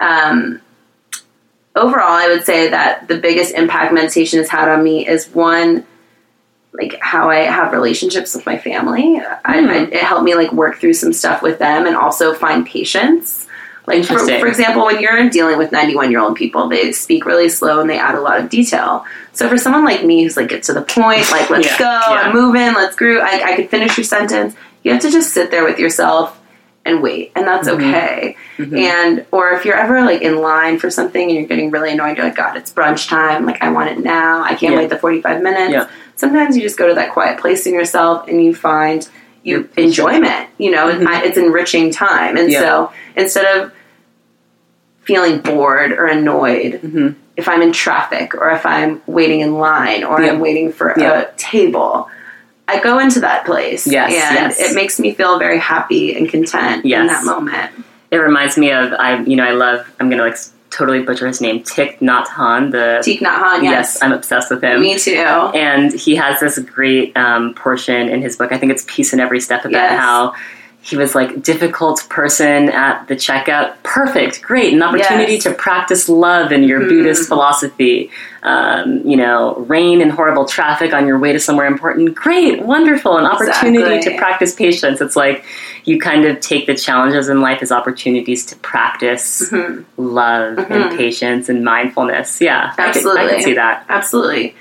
um, overall, I would say that the biggest impact meditation has had on me is one, like how I have relationships with my family. I, I, it helped me like work through some stuff with them, and also find patience Like for, for example, when you're dealing with 91 year old people, they speak really slow and they add a lot of detail. So for someone like me who's like get to the point, like let's Yeah, go, yeah. I'm moving, let's groove, I, I could finish your sentence. You have to just sit there with yourself and wait, and that's Mm-hmm. okay. And or if you're ever like in line for something and you're getting really annoyed, you're like, God, it's brunch time. Like I want it now. I can't Yeah. wait the 45 minutes. Sometimes you just go to that quiet place in yourself and you find you enjoyment. You know, it's enriching time. And Mm-hmm. So instead of feeling bored or annoyed Mm-hmm. if I'm in traffic or if I'm waiting in line or Yeah. I'm waiting for Yeah. a table. I go into that place Yes, and yes. it makes me feel very happy and content in that moment. It reminds me of I. You know, I love. I'm gonna like totally butcher his name. Thich Nhat Hanh. The Thich Nhat Hanh, yes. I'm obsessed with him. Me too. and he has this great um, portion in his book. I think it's Peace in Every Step about Yes. how he was like difficult person at the checkout. Perfect, great, an opportunity Yes. Mm-hmm. to practice love in your Buddhist philosophy. Um, you know, rain and horrible traffic on your way to somewhere important. Great, wonderful, an opportunity Exactly. to practice patience. It's like you kind of take the challenges in life as opportunities to practice Mm-hmm. love and patience and mindfulness. Yeah, I could, I Absolutely. could see that. Absolutely.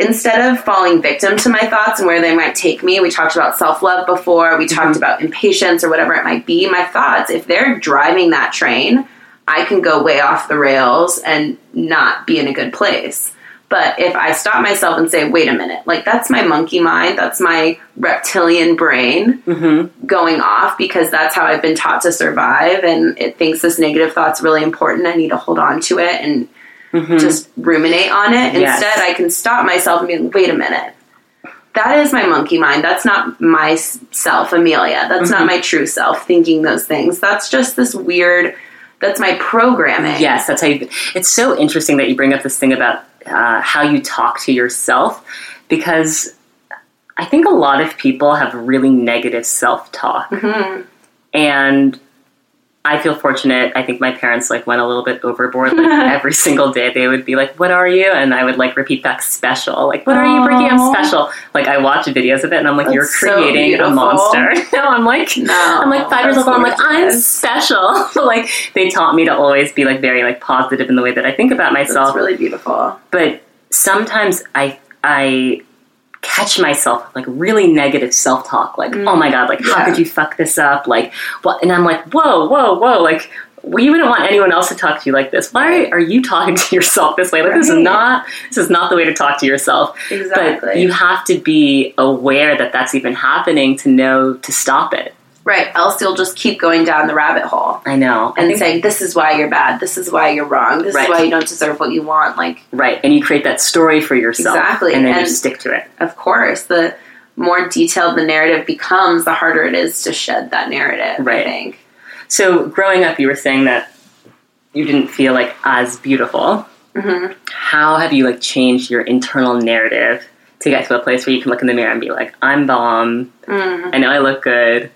Instead of falling victim to my thoughts and where they might take me, we talked about self love before, we talked mm-hmm. about impatience or whatever it might be. My thoughts, if they're driving that train, I can go way off the rails and not be in a good place. But if I stop myself and say, wait a minute, like that's my monkey mind, that's my reptilian brain mm-hmm. going off because that's how I've been taught to survive and it thinks this negative thought's really important. I need to hold on to it and Mm-hmm. just ruminate on it. Yes. Instead, I can stop myself and be like, wait a minute. That is my monkey mind. That's not myself, Amelia. That's not mm-hmm. my true self thinking those things. That's just this weird, that's my programming. Yes, that's how you. It's so interesting that you bring up this thing about uh, how you talk to yourself because I think a lot of people have really negative self talk. Mm-hmm. And I feel fortunate. I think my parents like went a little bit overboard. Like (laughs) every single day, they would be like, "What are you?" And I would like repeat back special. Like, "What are you, Bricky? I'm special." Like I watch videos of it, and I'm like, That's "You're so creating a monster." (laughs) no, I'm like, No, I'm like five years old. I'm like, I'm special. (laughs) like they taught me to always be like very like positive in the way that I think about myself. That's really beautiful. but sometimes I I catch myself like really negative self talk. Like, mm. oh my god, like how could you fuck this up? Like what? And I'm like, whoa, whoa, whoa, like. Well, you wouldn't want anyone else to talk to you like this. Why are you talking to (laughs) yourself this way? Like this is not this is not the way to talk to yourself. But Exactly. you have to be aware that that's even happening to know to stop it. Right. Else you'll just keep going down the rabbit hole I know. And saying, this is why you're bad. This is why you're wrong. This Right. is why you don't deserve what you want. Like, right, and you create that story for yourself, Exactly, and then you stick to it. of course, the more detailed the narrative becomes, the harder it is to shed that narrative. Right. I think. So, growing up, you were saying that you didn't feel like as beautiful. Mm-hmm. How have you like changed your internal narrative to get to a place where you can look in the mirror and be like, "I'm bomb. Mm. I know I look good."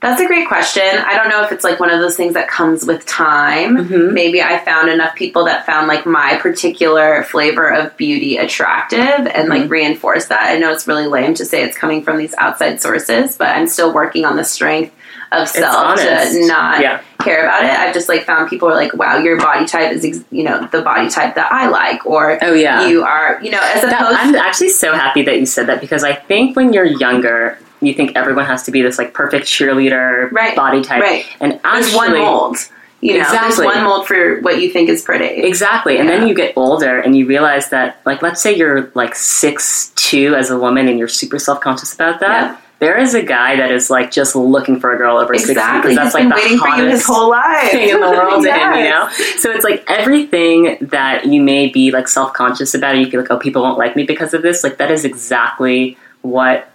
That's a great question. I don't know if it's like one of those things that comes with time. Mhm. Maybe I found enough people that found like my particular flavor of beauty attractive and like reinforced that. I know it's really lame to say it's coming from these outside sources, but I'm still working on the strength of self to not Yeah. care about it. I've just like found people are like, wow, your body type is, ex- you know, the body type that I like, or Oh yeah. you are, you know, as That- opposed I'm actually so happy that you said that because I think when you're younger, you think everyone has to be this like perfect cheerleader Right, body type, right. and there's one mold. You know, Exactly. there's one mold for what you think is pretty. Exactly. And then you get older and you realize that, like, let's say you're like six two as a woman and you're super self conscious about that. Yeah. There is a guy that is like just looking for a girl over sixty Exactly. because that's He's like been the waiting for you his hottest whole life. thing in the world to him, you (laughs) know? So it's like everything that you may be like self conscious about, or you feel like, oh, people won't like me because of this. Like that is exactly what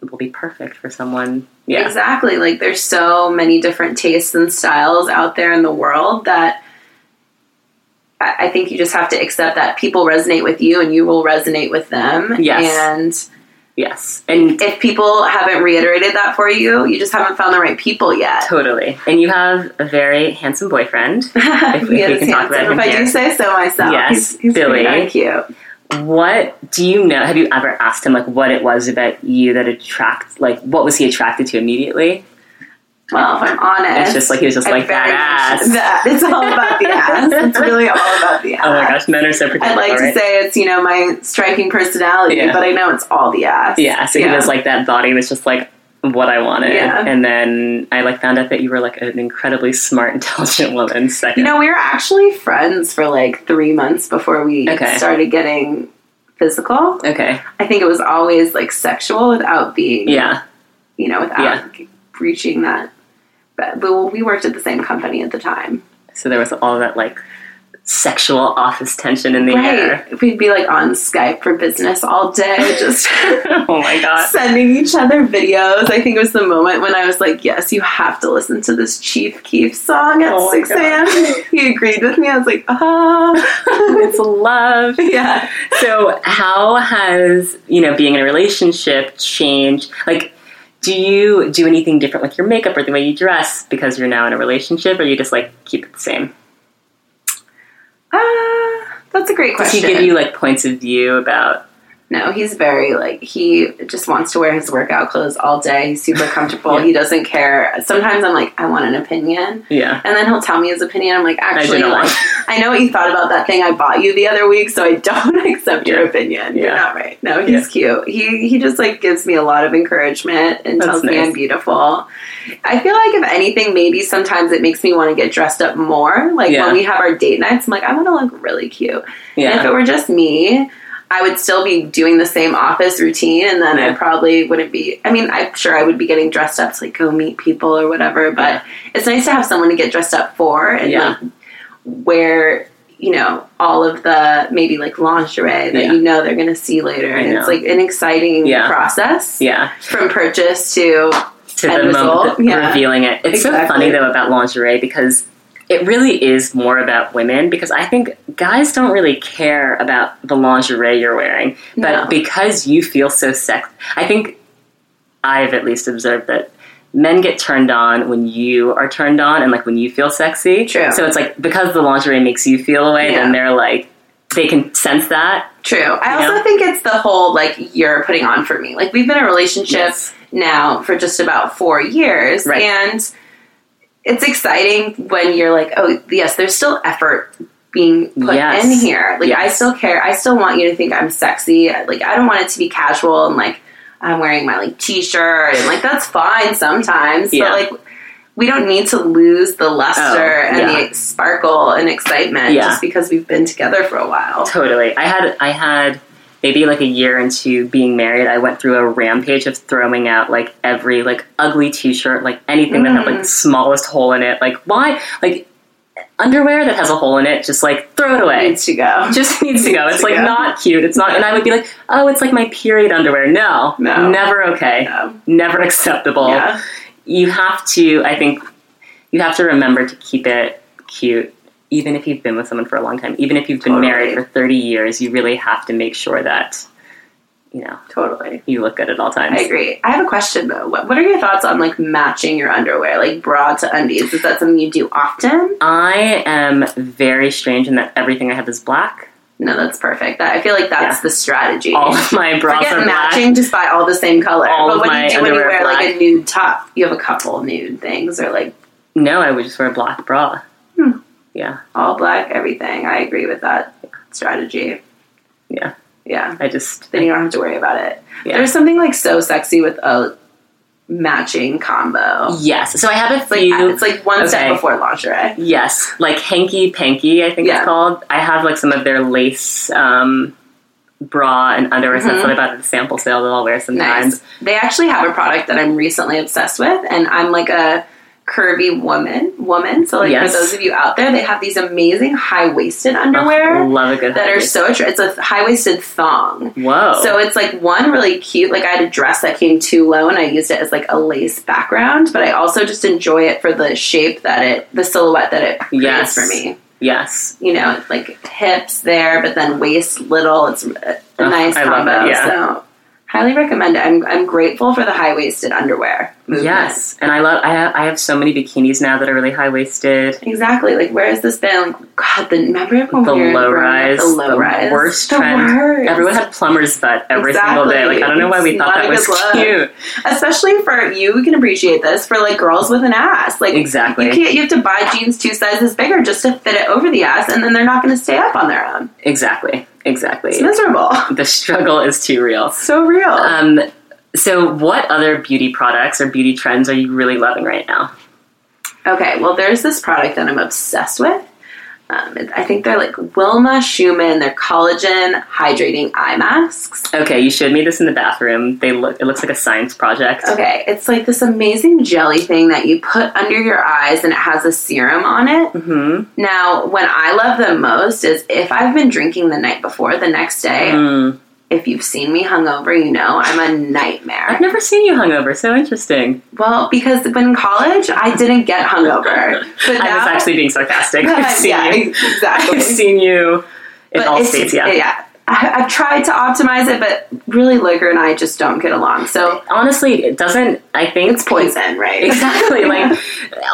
will be perfect for someone. Yeah. Exactly. Like there's so many different tastes and styles out there in the world that I think you just have to accept that people resonate with you and you will resonate with them. Yes. And Yes. And if people haven't reiterated that for you, you just haven't found the right people yet. totally. And you have a very handsome boyfriend. if (laughs) he we can talk about him if I here. do say so myself. Yes, he's, he's Billy. pretty cute. What do you know? Have you ever asked him like what it was about you that attract like what was he attracted to immediately? Well, if I'm honest, It's just like he was just I'm like that ass. That. It's all about the (laughs) ass. It's really all about the ass. Oh my gosh, men are so predictable, I'd like right? to say it's you know my striking personality, Yeah. but I know it's all the ass. Yeah, so he was like that body was just like what I wanted. Yeah. And then I like found out that you were like an incredibly smart, (laughs) intelligent woman. Second. You know, we were actually friends for like three months before we Okay. started getting physical. okay. I think it was always like sexual without being, Yeah. you know, without reaching that. But, but we worked at the same company at the time. So there was all that like sexual office tension in the air. Right. We'd be like on Skype for business all day, (laughs) just oh my god. sending each other videos. I think it was the moment when I was like, yes, you have to listen to this Chief Keef song at Oh 6 a.m. (laughs) he agreed with me. I was like, ah. (laughs) it's love. yeah. So how has, you know, being in a relationship changed like do you do anything different with your makeup or the way you dress because you're now in a relationship or you just like keep it the same? Ah, that's a great Does question. he give you like points of view about No, he's very like he just wants to wear his workout clothes all day. He's super (laughs) comfortable. Yeah. He doesn't care. Sometimes I'm like, I want an opinion, yeah. and then he'll tell me his opinion. I'm like, actually, not like, (laughs) I know what you thought about that thing I bought you the other week, so I don't (laughs) accept your Yeah. opinion. You're Yeah. not right. No, he's cute. He he just like gives me a lot of encouragement and That's tells me. I'm beautiful. I feel like if anything, maybe sometimes it makes me want to get dressed up more. Like Yeah. when we have our date nights, I'm like, I want to look really cute. And if it were just me, I would still be doing the same office routine, and then I probably wouldn't be. I mean, I'm sure I would be getting dressed up to like go meet people or whatever. But Yeah. it's nice to have someone to get dressed up for and Yeah. like wear, you know, all of the maybe like lingerie that Yeah. you know they're going to see later, I and it's like an exciting Yeah. process Yeah. from purchase to To End the result, moment yeah. revealing it. It's so funny though about lingerie because it really is more about women because I think guys don't really care about the lingerie you're wearing. But No. because you feel so sex I think I've at least observed that men get turned on when you are turned on and like when you feel sexy. True. So it's like because the lingerie makes you feel away, Yeah. then they're like they can sense that. True. I also know? think it's the whole like you're putting on for me. Like we've been in a relationship Yes. now for just about four years, Right. and it's exciting when you're like, oh yes, there's still effort being put Yes. in here. Like I still care. I still want you to think I'm sexy. Like I don't want it to be casual and like I'm wearing my like t-shirt and like that's fine sometimes, Yeah. but like. We don't need to lose the luster Oh, and yeah. the sparkle and excitement Yeah. just because we've been together for a while. Totally. I had I had maybe like a year into being married, I went through a rampage of throwing out like every like ugly t-shirt, like anything that had like the smallest hole in it. Like why like underwear that has a hole in it, just like throw it away. needs to go. just needs to go. (laughs) It's to like go. not cute. It's not and I would be like, "Oh, it's like my period underwear." No. No. Never okay. No. Never acceptable. Yeah. You have to I think you have to remember to keep it cute even if you've been with someone for a long time, even if you've been Totally. married for 30 years, you really have to make sure that, you know, Totally. you look good at all times. I agree. I have a question though. What, what are your thoughts on like matching your underwear, like bra to undies? Is that something you do often? I am very strange in that everything I have is black. No, that's perfect. That, I feel like that's Yeah. the strategy. All of my bras Forget are black. matching, just buy all the same color. All but of what do my you do when you wear like a nude top? You have a couple nude things, or like No, I would just wear a black bra. Hmm. Yeah, all black, everything. I agree with that strategy. yeah. Yeah, I just, then you don't have to worry about it. Yeah. There's something like so sexy with a matching combo. yes. So I have a It's like few. it's like one step before lingerie. Yes, like hanky panky, I think Yeah. it's called. I have like some of their lace um, bra and underwear sets that I bought at the sample sale that I'll wear sometimes. Nice. They actually have a product that I'm recently obsessed with, and I'm like a curvy woman. Woman, so like Yes. for those of you out there, they have these amazing high waisted underwear Oh, love a good that are so. Attra- it's a high waisted thong. Whoa. So it's like one really cute. Like I had a dress that came too low, and I used it as like a lace background. But I also just enjoy it for the shape that it, the silhouette that it creates Yes. for me. yes. You know, like hips there, but then waist little. It's a, Oh, nice I love combo. it, yeah. So highly recommend it. I'm I'm grateful for the high waisted underwear. Movement. Yes, and I love. I have, I have so many bikinis now that are really high waisted. Exactly. Like, where has this been? Like, God, the remember when The we were low rise, the low rise, worst The trend. worst. Everyone had plumber's butt every single day. Like I don't know why we It's thought that was cute. especially for you. We can appreciate this for like girls with an ass. Like, Exactly. you can't. You have to buy jeans two sizes bigger just to fit it over the ass, and then they're not going to stay up on their own. Exactly. Exactly. It's miserable. The struggle is too real. So real. Um, so, what other beauty products or beauty trends are you really loving right now? Okay, well, there's this product that I'm obsessed with. Um, I think they're like Wilma Schumann. They're collagen hydrating eye masks. Okay, you showed me this in the bathroom. They look. It looks like a science project. Okay, it's like this amazing jelly thing that you put under your eyes and it has a serum on it. Hmm. Now, when I love them most is if I've been drinking the night before, the next day, Mm. If you've seen me hungover, you know I'm a nightmare. I've never seen you hungover. So interesting. Well, because when in college, I didn't get hungover. But I was actually being sarcastic. (laughs) I've seen yeah, you. exactly. I've seen you in all it's- states. Yeah. I, I've tried to optimize it, but really, liquor and I just don't get along. So Honestly, it doesn't. I think it's poison, right? Exactly. (laughs) Like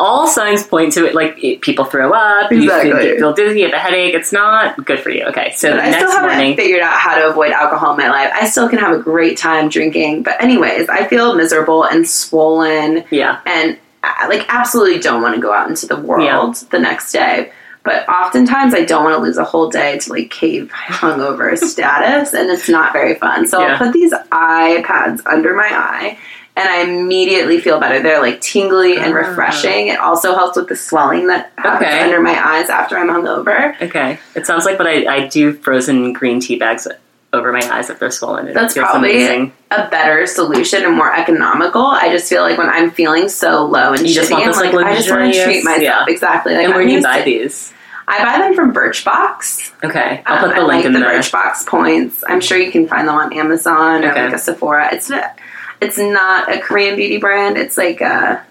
all signs point to it. Like it, people throw up. You Exactly. feel, feel dizzy. You have a headache. It's not good for you. Okay. So But the I still next haven't morning. figured out how to avoid alcohol in my life. I still can have a great time drinking, but anyways, I feel miserable and swollen, Yeah. and I, like absolutely don't want to go out into the world the next day. But oftentimes, I don't want to lose a whole day to like cave hungover (laughs) status, and it's not very fun. So Yeah. I'll put these eye pads under my eye. And I immediately feel better. They're like tingly and Ah. refreshing. It also helps with the swelling that happens Okay. under my eyes after I'm hungover. Okay. It sounds like, but I, I do frozen green tea bags over my eyes if they're swollen. It That's probably amazing. a better solution and more economical. I just feel like when I'm feeling so low and You just shitty, want this, like, like, I just want to treat myself. yeah. Exactly. Like And where I'm do you buy to- these? I buy them from Birchbox. Okay. I'll Um, put the I link like in the there. Birchbox points. I'm sure you can find them on Amazon or Okay. like a Sephora. It's it's not a Korean beauty brand. It's like a.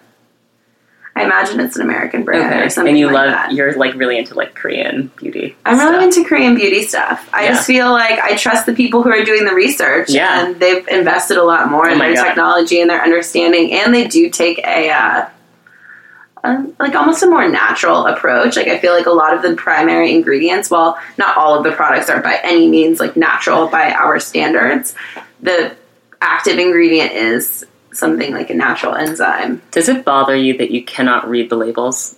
I imagine it's an American brand Okay. or something. And you like love, that. you're like really into like Korean beauty. I'm really into Korean beauty stuff. I Yeah. just feel like I trust the people who are doing the research, Yeah. and they've invested a lot more Oh in their God. technology and their understanding, and they do take a. Uh, um, like almost a more natural approach. Like I feel like a lot of the primary ingredients, while not all of the products are by any means like natural by our standards, the active ingredient is something like a natural enzyme. Does it bother you that you cannot read the labels?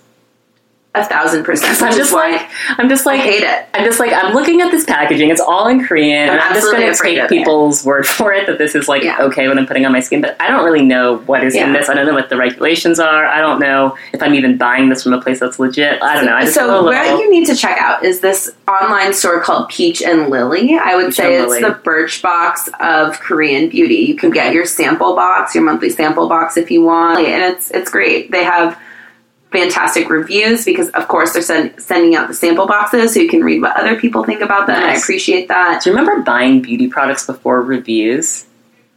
A thousand percent. I'm just like, I'm just I like, hate it. I'm just like, I'm looking at this packaging. It's all in Korean, and I'm I'm just going to take of it. people's word (laughs) for it that this is like Yeah. okay when I'm putting on my skin. But I don't really know what is in this. I don't know what the regulations are. I don't know if I'm even buying this from a place that's legit. I don't know. I just feel a so little. what you need to check out is this online store called Peach and Lily. I would Peach say it's Lily. the Birchbox of Korean beauty. You can get your sample box, your monthly sample box if you want, and it's it's great. They have fantastic reviews because of course they're send, sending out the sample boxes so you can read what other people think about them. I appreciate that. Do you remember buying beauty products before reviews?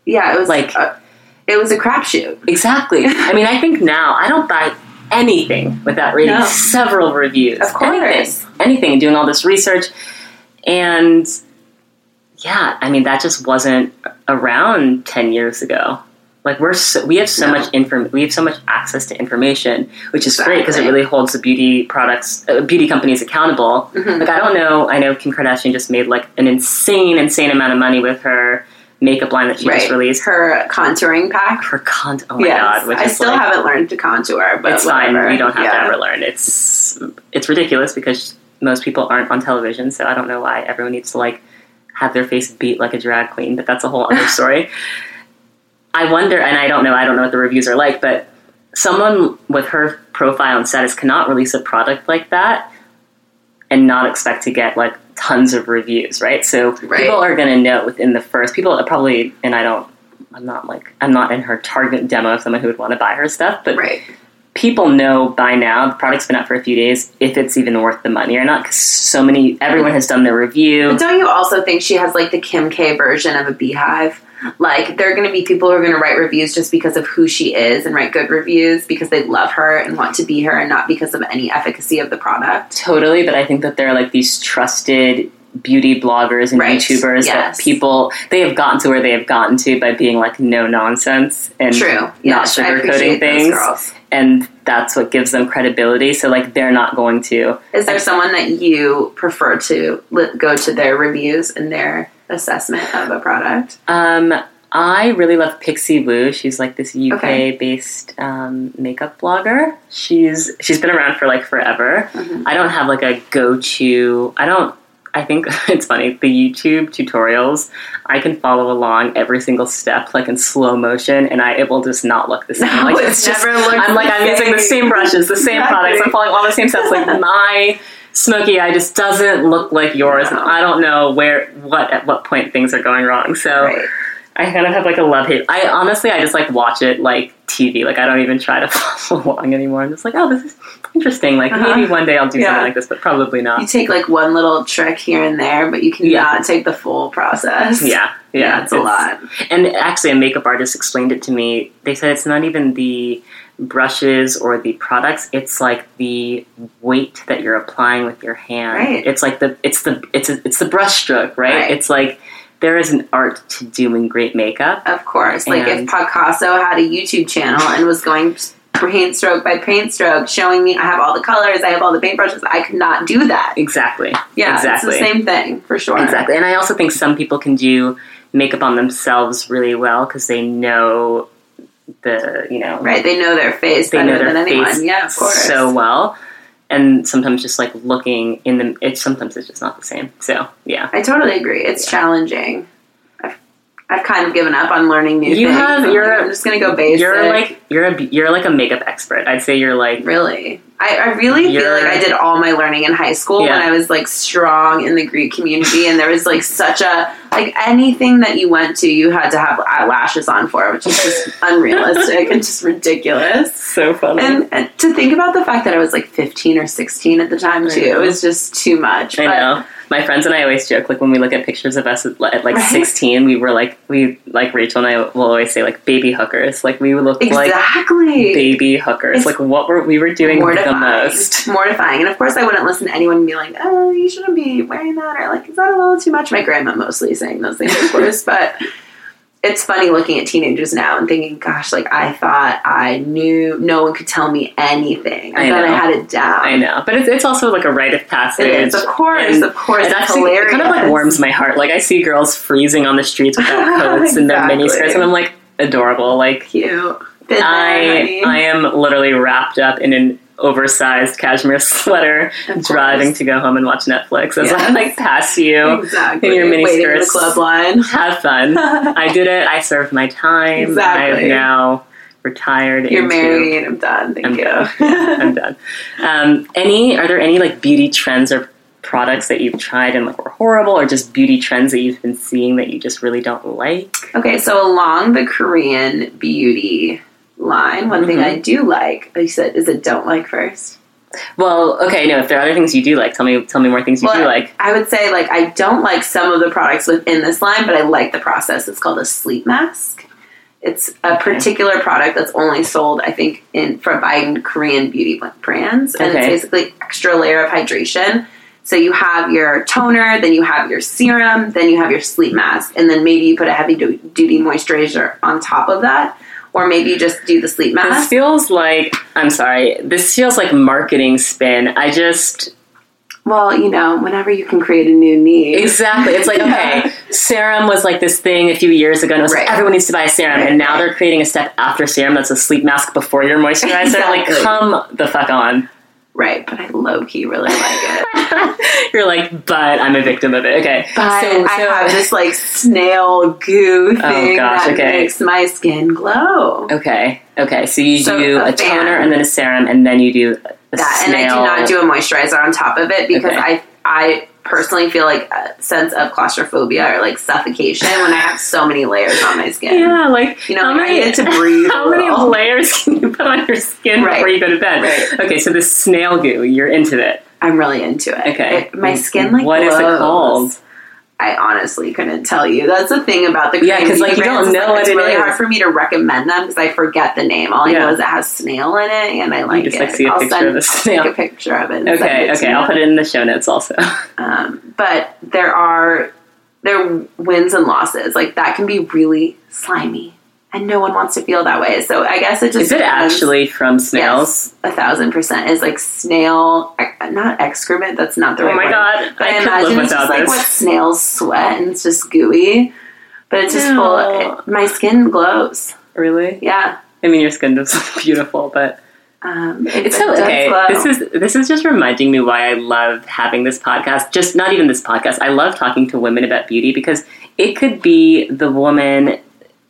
Yeah, it was Like- a, it was a crapshoot. Exactly. (laughs) I mean, I think now I don't buy anything without reading No. several reviews. Of course. Anything. Anything. Doing all this research. And yeah, I mean, that just wasn't around 10 years ago. Like we're so, we have so much inform we have so much access to information, which is great because it really holds the beauty products uh, beauty companies accountable. Mhm. Like I don't know, I know Kim Kardashian just made like an insane insane amount of money with her makeup line that she just released. her contouring pack. Her con oh my Yes. god, which I still like, haven't learned to contour, but it's fine. whatever. You don't have Yeah. to ever learn. It's it's ridiculous because most people aren't on television, so I don't know why everyone needs to like have their face beat like a drag queen. But that's a whole other (laughs) story. I wonder, and I don't know. I don't know what the reviews are like, but someone with her profile and status cannot release a product like that and not expect to get like tons of reviews, right? So Right. people are going to know within the first people are probably, and I don't. I'm not like I'm not in her target demo of someone who would want to buy her stuff, but Right. people know by now the product's been out for a few days if it's even worth the money or not because so many everyone has done their review But don't you also think she has like the Kim K version of a beehive? Like there are going to be people who are going to write reviews just because of who she is and write good reviews because they love her and want to be her and not because of any efficacy of the product. totally but i think that there are like these trusted beauty bloggers and Right. YouTubers Yes. that people they have gotten to where they have gotten to by being like no nonsense and True. not Yes, I sugarcoating things, and that's what gives them credibility. So like they're not going to. Is there someone that you prefer to go to their reviews and their assessment of a product? Um, I really love Pixiwoo. She's like this UK Okay. based um, makeup blogger. She's she's been around for like forever. Mm-hmm. I don't have like a go to. I don't. I think (laughs) it's funny. The YouTube tutorials, I can follow along every single step like in slow motion, and I it will just not look the same. No, like it never looks I'm like I'm using the same. same brushes, the same Exactly. products. I'm following all the same steps. Like (laughs) my smoky eye just doesn't look like yours, and I don't know where what at what point things are going wrong. So. Right. I kind of have like a love hate. I honestly, I just like watch it like TV. Like I don't even try to (laughs) follow along anymore. I'm just like, oh, this is interesting. Like Uh-huh. maybe one day I'll do Yeah. something like this, but probably not. You take like one little trick here and there, but you cannot Yeah. take the full process. Yeah, yeah, Yeah, it's a lot. And actually, a makeup artist explained it to me. They said it's not even the brushes or the products; it's like the weight that you're applying with your hand. Right. It's like the it's the it's a, it's the brush stroke, right? Right. It's like there is an art to doing great makeup. Of course. Like if Picasso had a YouTube channel and was going paint stroke by paint stroke, showing me I have all the colors, I have all the paintbrushes, I could not do that. Exactly. Yeah, exactly. it's the same thing for sure. Exactly. And I also think some people can do makeup on themselves really well because they know the, you know, Right, they know their face they better know their than anyone. face Yeah, of course. so well. And sometimes just like looking in the, it's sometimes it's just not the same. So yeah. I totally agree. It's challenging. I've, I've kind of given up on learning new You things. have- you're- I'm just gonna go basic. You're like you're a you're like a makeup expert. I'd say you're like really. I, I really feel like I did all my learning in high school Yeah. when I was like strong in the Greek community, and there was like such a like anything that you went to, you had to have eyelashes on for, which is just (laughs) unrealistic and just ridiculous. so funny. And, and to think about the fact that I was like 15 or 16 at the time too, it was just too much. I But know. My friends and I always joke, like when we look at pictures of us at, like Right. 16, we were like, we, like Rachel and I will always say, like baby hookers. Like we would look like exactly. baby hookers. It's like what were we were doing the most. Mortifying. And of course, I wouldn't listen to anyone and be like, oh, you shouldn't be wearing that, or like, is that a little too much? My grandma mostly saying those things, of course, (laughs) but it's funny looking at teenagers now and thinking, gosh, like I thought I knew no one could tell me anything. I, I thought I had it down. I know, but it's, it's also like a rite of passage. It is, of course, And of course. It it's actually it kind of like warms my heart. Like I see girls freezing on the streets without (laughs) coats and their mini skirts, and I'm like adorable. Like Cute. Been I. I am literally wrapped up in an oversized cashmere sweater, driving to go home and watch Netflix as I like pass you. exactly. in your mini Waiting skirts. club line. Have fun. (laughs) I did it. I served my time. Exactly. I've now retired. You're into- married. I'm done. Thank I'm you. done. (laughs) I'm done. Um, any are there any like beauty trends or products that you've tried and like were horrible, or just beauty trends that you've been seeing that you just really don't like? Okay, so along the Korean beauty line, one thing Mhm. I do like, you said, is it don't like first? Well, okay, no. If there are other things you do like, tell me. Tell me more things you do like. I would say, like, I don't like some of the products within this line, but I like the process. It's called a sleep mask. It's a particular product that's only sold, I think, in for by Korean beauty brands, and Okay. it's basically extra layer of hydration. So you have your toner, then you have your serum, then you have your sleep mask, and then maybe you put a heavy duty moisturizer on top of that, or maybe just do the sleep mask. This feels like I'm sorry. This feels like marketing spin. I just Well, you know, whenever you can create a new need, exactly. It's like (laughs) okay, serum was like this thing a few years ago, and it was like everyone needs to buy a serum, Right, and now they're creating a step after serum that's a sleep mask before your moisturizer. Like, come the fuck on. Right? But I low key really like it. (laughs) You're like, but I'm a victim of it. Okay, But so, I have this like snail goo oh, thing gosh, that okay. makes my skin glow. Okay, okay. So you So, do a a toner and then a serum, and then you do That and I do not do a moisturizer on top of it because Okay. I I personally feel like a sense of claustrophobia or like suffocation when I have so many layers on my skin. Yeah, like You know, how like, I many, need to breathe. (laughs) How many layers can you put on your skin Right. before you go to bed? Right. Okay, so the snail goo, you're into it. I'm really into it. Okay. It- my skin like What is it glows. called? I honestly couldn't tell you. That's the thing about the Yeah, 'cause, crazy like, you don't know what It's it really is. hard for me to recommend them because I forget the name. All I Yeah. know is it has snail in it, and I like it. just, it. like, see a I'll picture send of a snail. Take a picture of it. Okay, it okay, you. I'll put it in the show notes also. (laughs) Um, but there are there are wins and losses. Like that can be really slimy, and no one wants to feel that way. So I guess it just Is it actually from snails? Yes, a thousand percent is like snail, not excrement. That's not the Oh right my word. god, But I, I, imagine it's just without like what snails sweat and it's just gooey. But it's just Ew. full. It, my skin glows. really? Yeah. I mean, your skin is (laughs) beautiful, but Um, it's it so okay. glow. This is this is just reminding me why I love having this podcast. Just not even this podcast. I love talking to women about beauty because it could be the woman,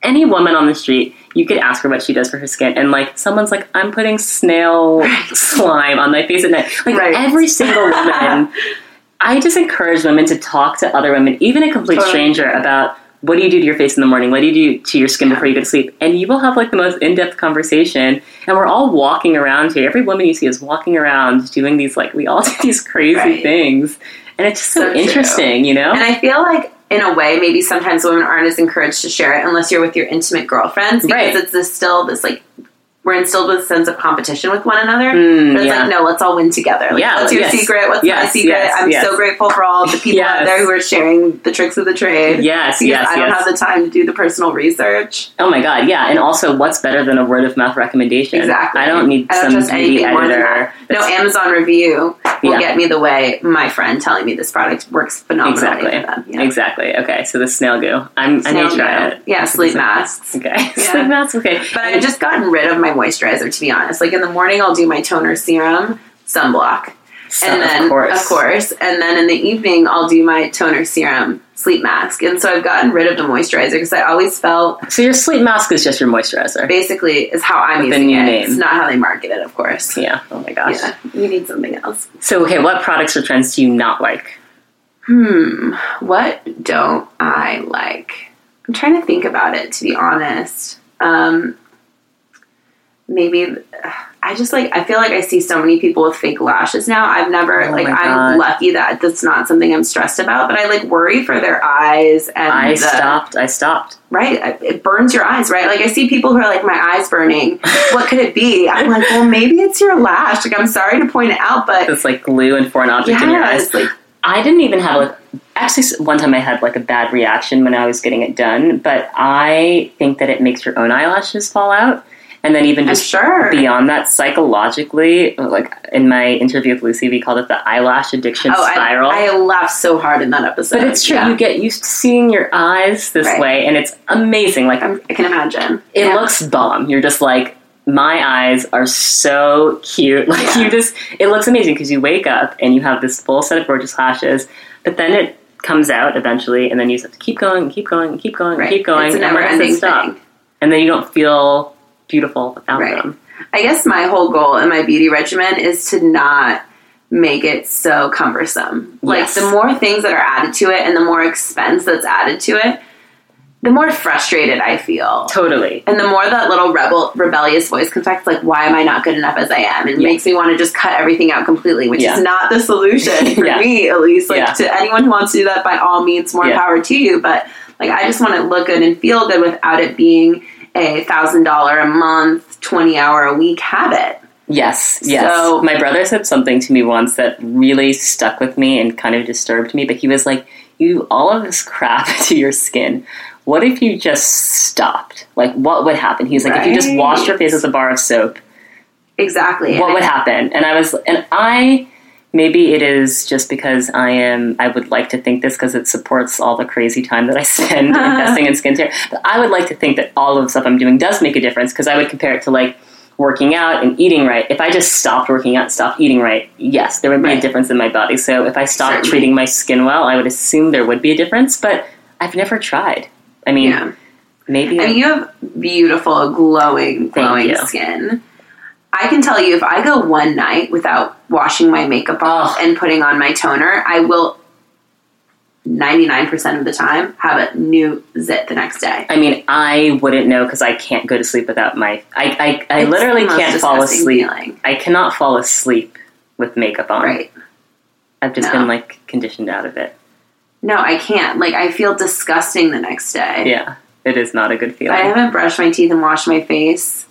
any woman on the street. You could ask her what she does for her skin, and like someone's like, "I'm putting snail slime on my face at night." Like Right. every single (laughs) woman. I just encourage women to talk to other women, even a complete Totally. stranger, about what do you do to your face in the morning? What do you do to your skin before you go to sleep? And you will have like the most in depth conversation. And we're all walking around here. Every woman you see is walking around doing these like we all do (laughs) these crazy Right. things, and it's just so, So interesting, you know. And I feel like, in a way, maybe sometimes women aren't as encouraged to share it unless you're with your intimate girlfriends because Right. it's this still this like we're instilled with a sense of competition with one another. Mm, but it's yeah. like, no, let's all win together. Like, Yeah, what's your yes. secret? What's my Yes, secret? yes, I'm so grateful for all the people out there who are sharing the tricks of the trade. Yes, yes, I don't have the time to do the personal research. oh my god, yeah. And also, what's better than a word of mouth recommendation? Exactly. I don't need I don't some beauty anything more than editor. No Amazon review will Yeah. get me the way my friend telling me this product works phenomenally Exactly. Yeah. Exactly. Okay, so the snail goo. I'm, I may Snail try goo. it. Yeah, sleep masks. Okay, (laughs) Yeah. sleep masks. Okay, But I've just gotten rid of my moisturizer to be honest. Like in the morning, I'll do my toner, serum, sunblock, So, and then of course, and then in the evening, I'll do my toner, serum, sleep mask. And so I've gotten rid of the moisturizer because I always felt So your sleep mask is just your moisturizer. basically is how I'm With a using it. name. It's not how they market it, of course. Yeah. Oh my gosh. Yeah, you need something else. So okay, what products or trends do you not like? Hmm, what don't I like? I'm trying to think about it to be honest. Um, maybe I just like I feel like I see so many people with fake lashes now. I've never Oh like I'm lucky that that's not something I'm stressed about, but I like worry for their eyes and I the- stopped. I stopped. right. It burns your eyes, right? Like I see people who are like my eyes burning. what could it be? I'm like, well, maybe it's your lash. Like I'm sorry to point it out, but It's like glue and foreign object in your eyes. like I didn't even have like actually one time I had like a bad reaction when I was getting it done, but I think that it makes your own eyelashes fall out. And then even just sure. beyond that psychologically, like in my interview with Lucy, we called it the eyelash addiction Oh, spiral. I laughed so hard in that episode. but it's true. Yeah. You get used to seeing your eyes this Right. way, and it's amazing. Like I'm, I can imagine. it Yeah. looks bomb. You're just like, my eyes are so cute. (laughs) Like Yeah. you just, it looks amazing because you wake up and you have this full set of gorgeous lashes, but then it comes out eventually, and then you just have to keep going, keep going, keep going, right. keep going, It's a and when does it never-ending stop? thing. And then you don't feel beautiful without Right. them. I guess my whole goal in my beauty regimen is to not make it so cumbersome. Like Yes. the more things that are added to it and the more expense that's added to it, the more frustrated I feel. Totally. And the more that little rebel rebellious voice comes back, like, why am I not good enough as I am? And Yeah. makes me want to just cut everything out completely, which Yeah. is not the solution (laughs) for Yeah. me, at least. Like to anyone who wants to do that, by all means, more power to you. But like, I just want to look good and feel good without it being a thousand dollar a month, twenty hour a week habit. Yes, yes. So- My brother said something to me once that really stuck with me and kind of disturbed me, but he was like, You all of this crap (laughs) to your skin. What if you just stopped? Like, what would happen? He was like, If you just washed your face with a bar of soap, Exactly. what would happen? And I was, and I, maybe it is just because I am, I would like to think this because it supports all the crazy time that I spend uh-huh. investing in skincare. But I would like to think that all of the stuff I'm doing does make a difference because I would compare it to like working out and eating right. If I just stopped working out and stopped eating right, yes, there would be a difference in my body. So if I stopped Certainly. treating my skin well, I would assume there would be a difference, but I've never tried. I mean, Yeah. maybe. I mean, you have beautiful, glowing, glowing skin. I can tell you, if I go one night without washing my makeup off Oh. and putting on my toner, I will 99% of the time have a new zit the next day. I mean, I wouldn't know because I can't go to sleep without my. I I, I It's literally can't fall asleep. feeling. I cannot fall asleep with makeup on. Right. I've just No. been like conditioned out of it. no, I can't. Like I feel disgusting the next day. Yeah, it is not a good feeling. I haven't brushed my teeth and washed my face.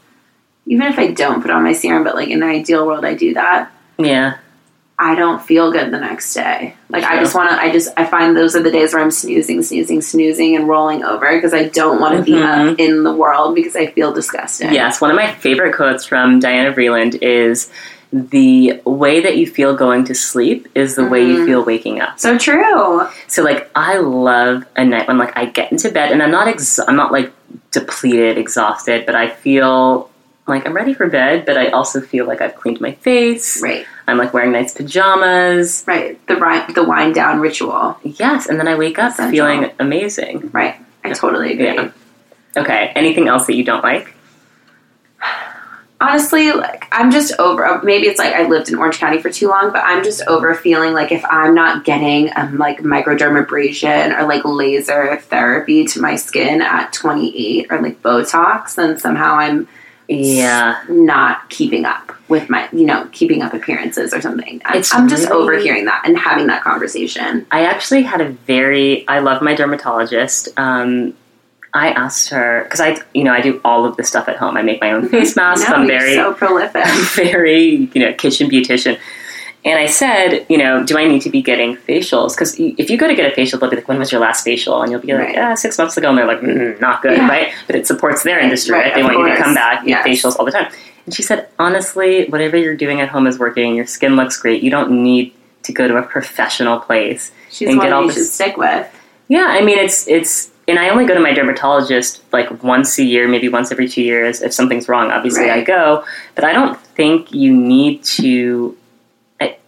Even if I don't put on my serum, but like in the ideal world, I do that. yeah, I don't feel good the next day. Like I just want to. I just I find those are the days where I'm snoozing, snoozing, snoozing, and rolling over because I don't want to be Mhm. up in the world because I feel disgusting. Yes, one of my favorite quotes from Diana Vreeland is the way that you feel going to sleep is the way you Mhm. feel waking up. So true. So like I love a night when like I get into bed and I'm not ex- I'm not like depleted, exhausted, but I feel like I'm ready for bed, but I also feel like I've cleaned my face. Right. I'm like wearing nice pajamas. Right. The ri- the wind down ritual. Yes, and then I wake up Essential. feeling amazing. Right. I totally agree. Yeah. Okay, anything else that you don't like? honestly like i'm just over maybe it's like i lived in orange county for too long but i'm just over feeling like if i'm not getting um, like microdermabrasion or like laser therapy to my skin at 28 or like botox then somehow i'm Yeah. not keeping up with my you know keeping up appearances or something i'm, It's I'm just really- overhearing that and having that conversation I actually had a very I love my dermatologist. Um, I asked her because I you know I do all of this stuff at home. I make my own face (laughs) masks. no, I'm very so prolific (laughs) very you know kitchen beautician. And I said, you know, do I need to be getting facials? Because if you go to get a facial, they'll be like, "When was your last facial?" And you'll be like, Right. "Yeah, six months ago." And they're like, mm, "Not good, Yeah. right?" But it supports their industry, Right, right? They want you to come back, get Yes. facials all the time. And she said, honestly, whatever you're doing at home is working. Your skin looks great. You don't need to go to a professional place. she's And get all you this- should stick with Yeah, I mean it's it's and I only go to my dermatologist like once a year, maybe once every two years. If something's wrong, obviously I go. But I don't think you need to.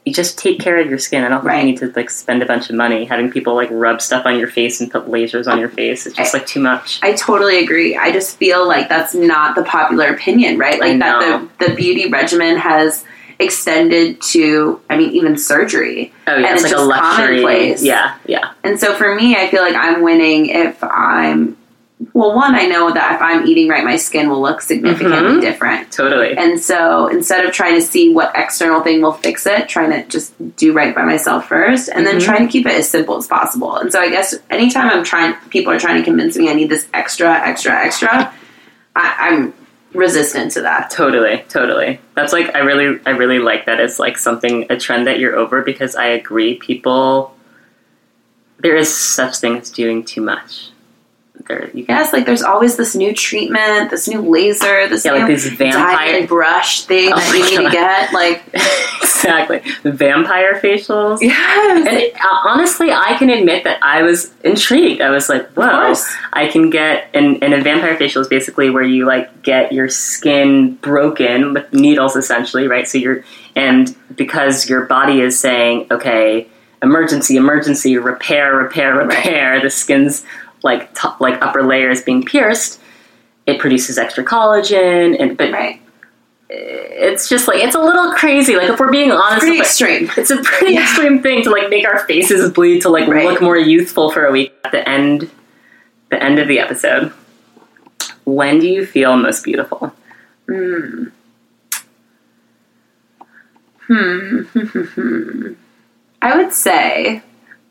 I, you just take care of your skin. I don't think Right. you need to like spend a bunch of money having people like rub stuff on your face and put lasers on your face. It's just like too much. I totally agree. I just feel like that's not the popular opinion, right? Like I that the the beauty regimen has extended to I mean even surgery. Oh yeah, And it's it's like a just luxury. commonplace. Yeah, yeah, And so for me, I feel like I'm winning if I'm well, one, I know that if I'm eating right, my skin will look significantly Mhm. different. totally. And so instead of trying to see what external thing will fix it, trying to just do right by myself first and then Mhm. trying to keep it as simple as possible. And so I guess anytime I'm trying, people are trying to convince me I need this extra, extra, extra, I, I'm resistant to that. Totally, totally. That's like I really, I really like that It's like something a trend that you're over because I agree. People, there is such thing as doing too much. There, you Yes, like there's always this new treatment, this new laser, this yeah, new like these vampire. brush thing Oh that you need to get. (laughs) Like, exactly, the vampire facials. yes, And it, uh, honestly, I can admit that I was intrigued. I was like, "Whoa!" I can get and, and a vampire facial is basically where you like get your skin broken with needles, essentially, right? So you're and because your body is saying, "Okay, emergency, emergency, repair, repair, repair," the skin's like top, like upper layers being pierced. It produces extra collagen, and but right. it's just like it's a little crazy. Like if we're being honest, Pretty extreme. it's a pretty Yeah. extreme thing to like make our faces bleed to like Right. look more youthful for a week. At the end, the end of the episode, when do you feel most beautiful? Hmm. Hmm. (laughs) I would say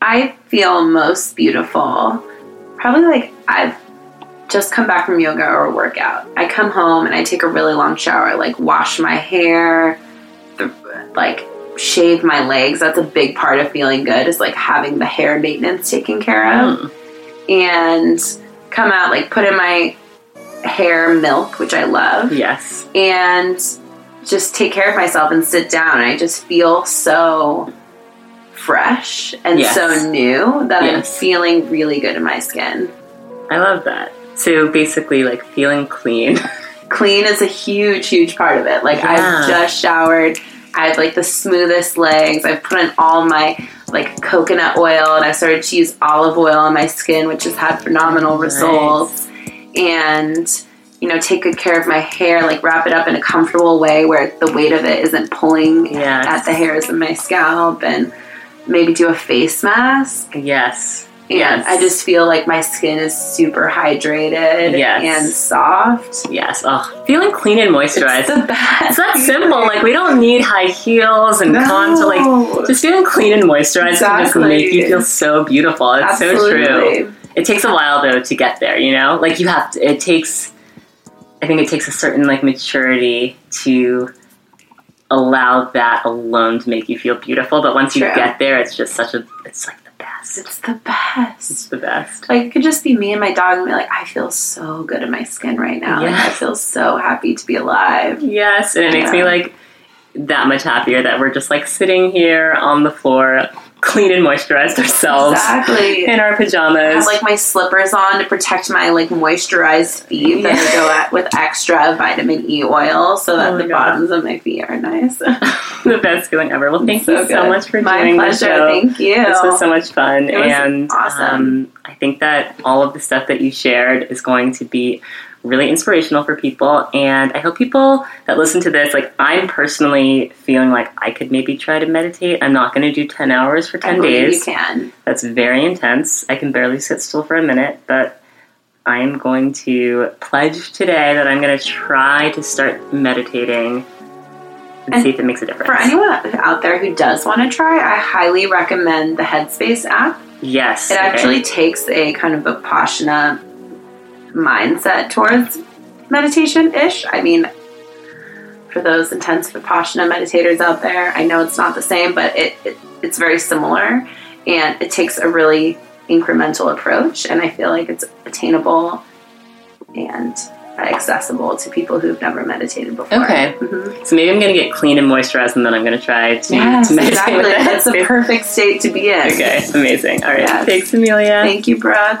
I feel most beautiful. Probably like I've just come back from yoga or a workout. I come home and I take a really long shower, like wash my hair, like shave my legs. That's a big part of feeling good is like having the hair maintenance taken care of. Mm. And come out, like put in my hair milk, which I love Yes. and just take care of myself and sit down. And I just feel so fresh and Yes. so new that I'm feeling really good in my skin. I love that. So basically, like feeling clean. (laughs) Clean is a huge, huge part of it. Like Yeah. I've just showered. I have like the smoothest legs. I've put in all my like coconut oil and I started to use olive oil on my skin, which has had phenomenal Nice. results. And you know, take good care of my hair, like wrap it up in a comfortable way where the weight of it isn't pulling Yes. at the hairs of my scalp and maybe do a face mask. yes. and Yes. I just feel like my skin is super hydrated Yes. and soft. Yes. Oh, feeling clean and moisturized. It's the best. It's that simple. Like we don't need high heels and No. contour. Like just feeling clean and moisturized can just Exactly. make you feel so beautiful. It's so true. It takes a while though to get there. You know, like you have. To, it takes. I think it takes a certain like maturity to allow that alone to make you feel beautiful. But once you get there, it's just such a. It's like the best. It's the best. It's the best. Like it could just be me and my dog and be like, I feel so good in my skin right now. Like I feel so happy to be alive. Yes, and it makes me like that much happier that we're just like sitting here on the floor, clean and moisturized ourselves Exactly. in our pajamas. I have like my slippers on to protect my like moisturized feet that I Yeah. go at with extra vitamin E oil so that Oh the God. bottoms of my feet are nice. (laughs) (laughs) the best feeling ever. Well, thank So you so much for my doing the pleasure. show. Thank you. This was so much fun, and awesome. um, I think that all of the stuff that you shared is going to be really inspirational for people. And I hope people that listen to this, like I'm personally feeling like I could maybe try to meditate. I'm not going to do ten hours for I ten believe days. You can. That's very intense. I can barely sit still for a minute, but I am going to pledge today that I'm going to try to start meditating and, And see if it makes a difference. For anyone out there who does want to try, I highly recommend the Headspace app. yes, It okay. actually takes a kind of a Vipassana mindset towards meditation ish. I mean, for those intense Vipassana meditators out there, I know it's not the same, but it, it it's very similar, and it takes a really incremental approach, and I feel like it's attainable and accessible to people who've never meditated before. Okay. Mhm. So maybe I'm going to get clean and moisturized, and then I'm going to try to, Yes, to meditate exactly. with the That's a Headspace. perfect state to be in. Okay, amazing. All right, Yes. thanks, Amelia. Thank you, Brooke.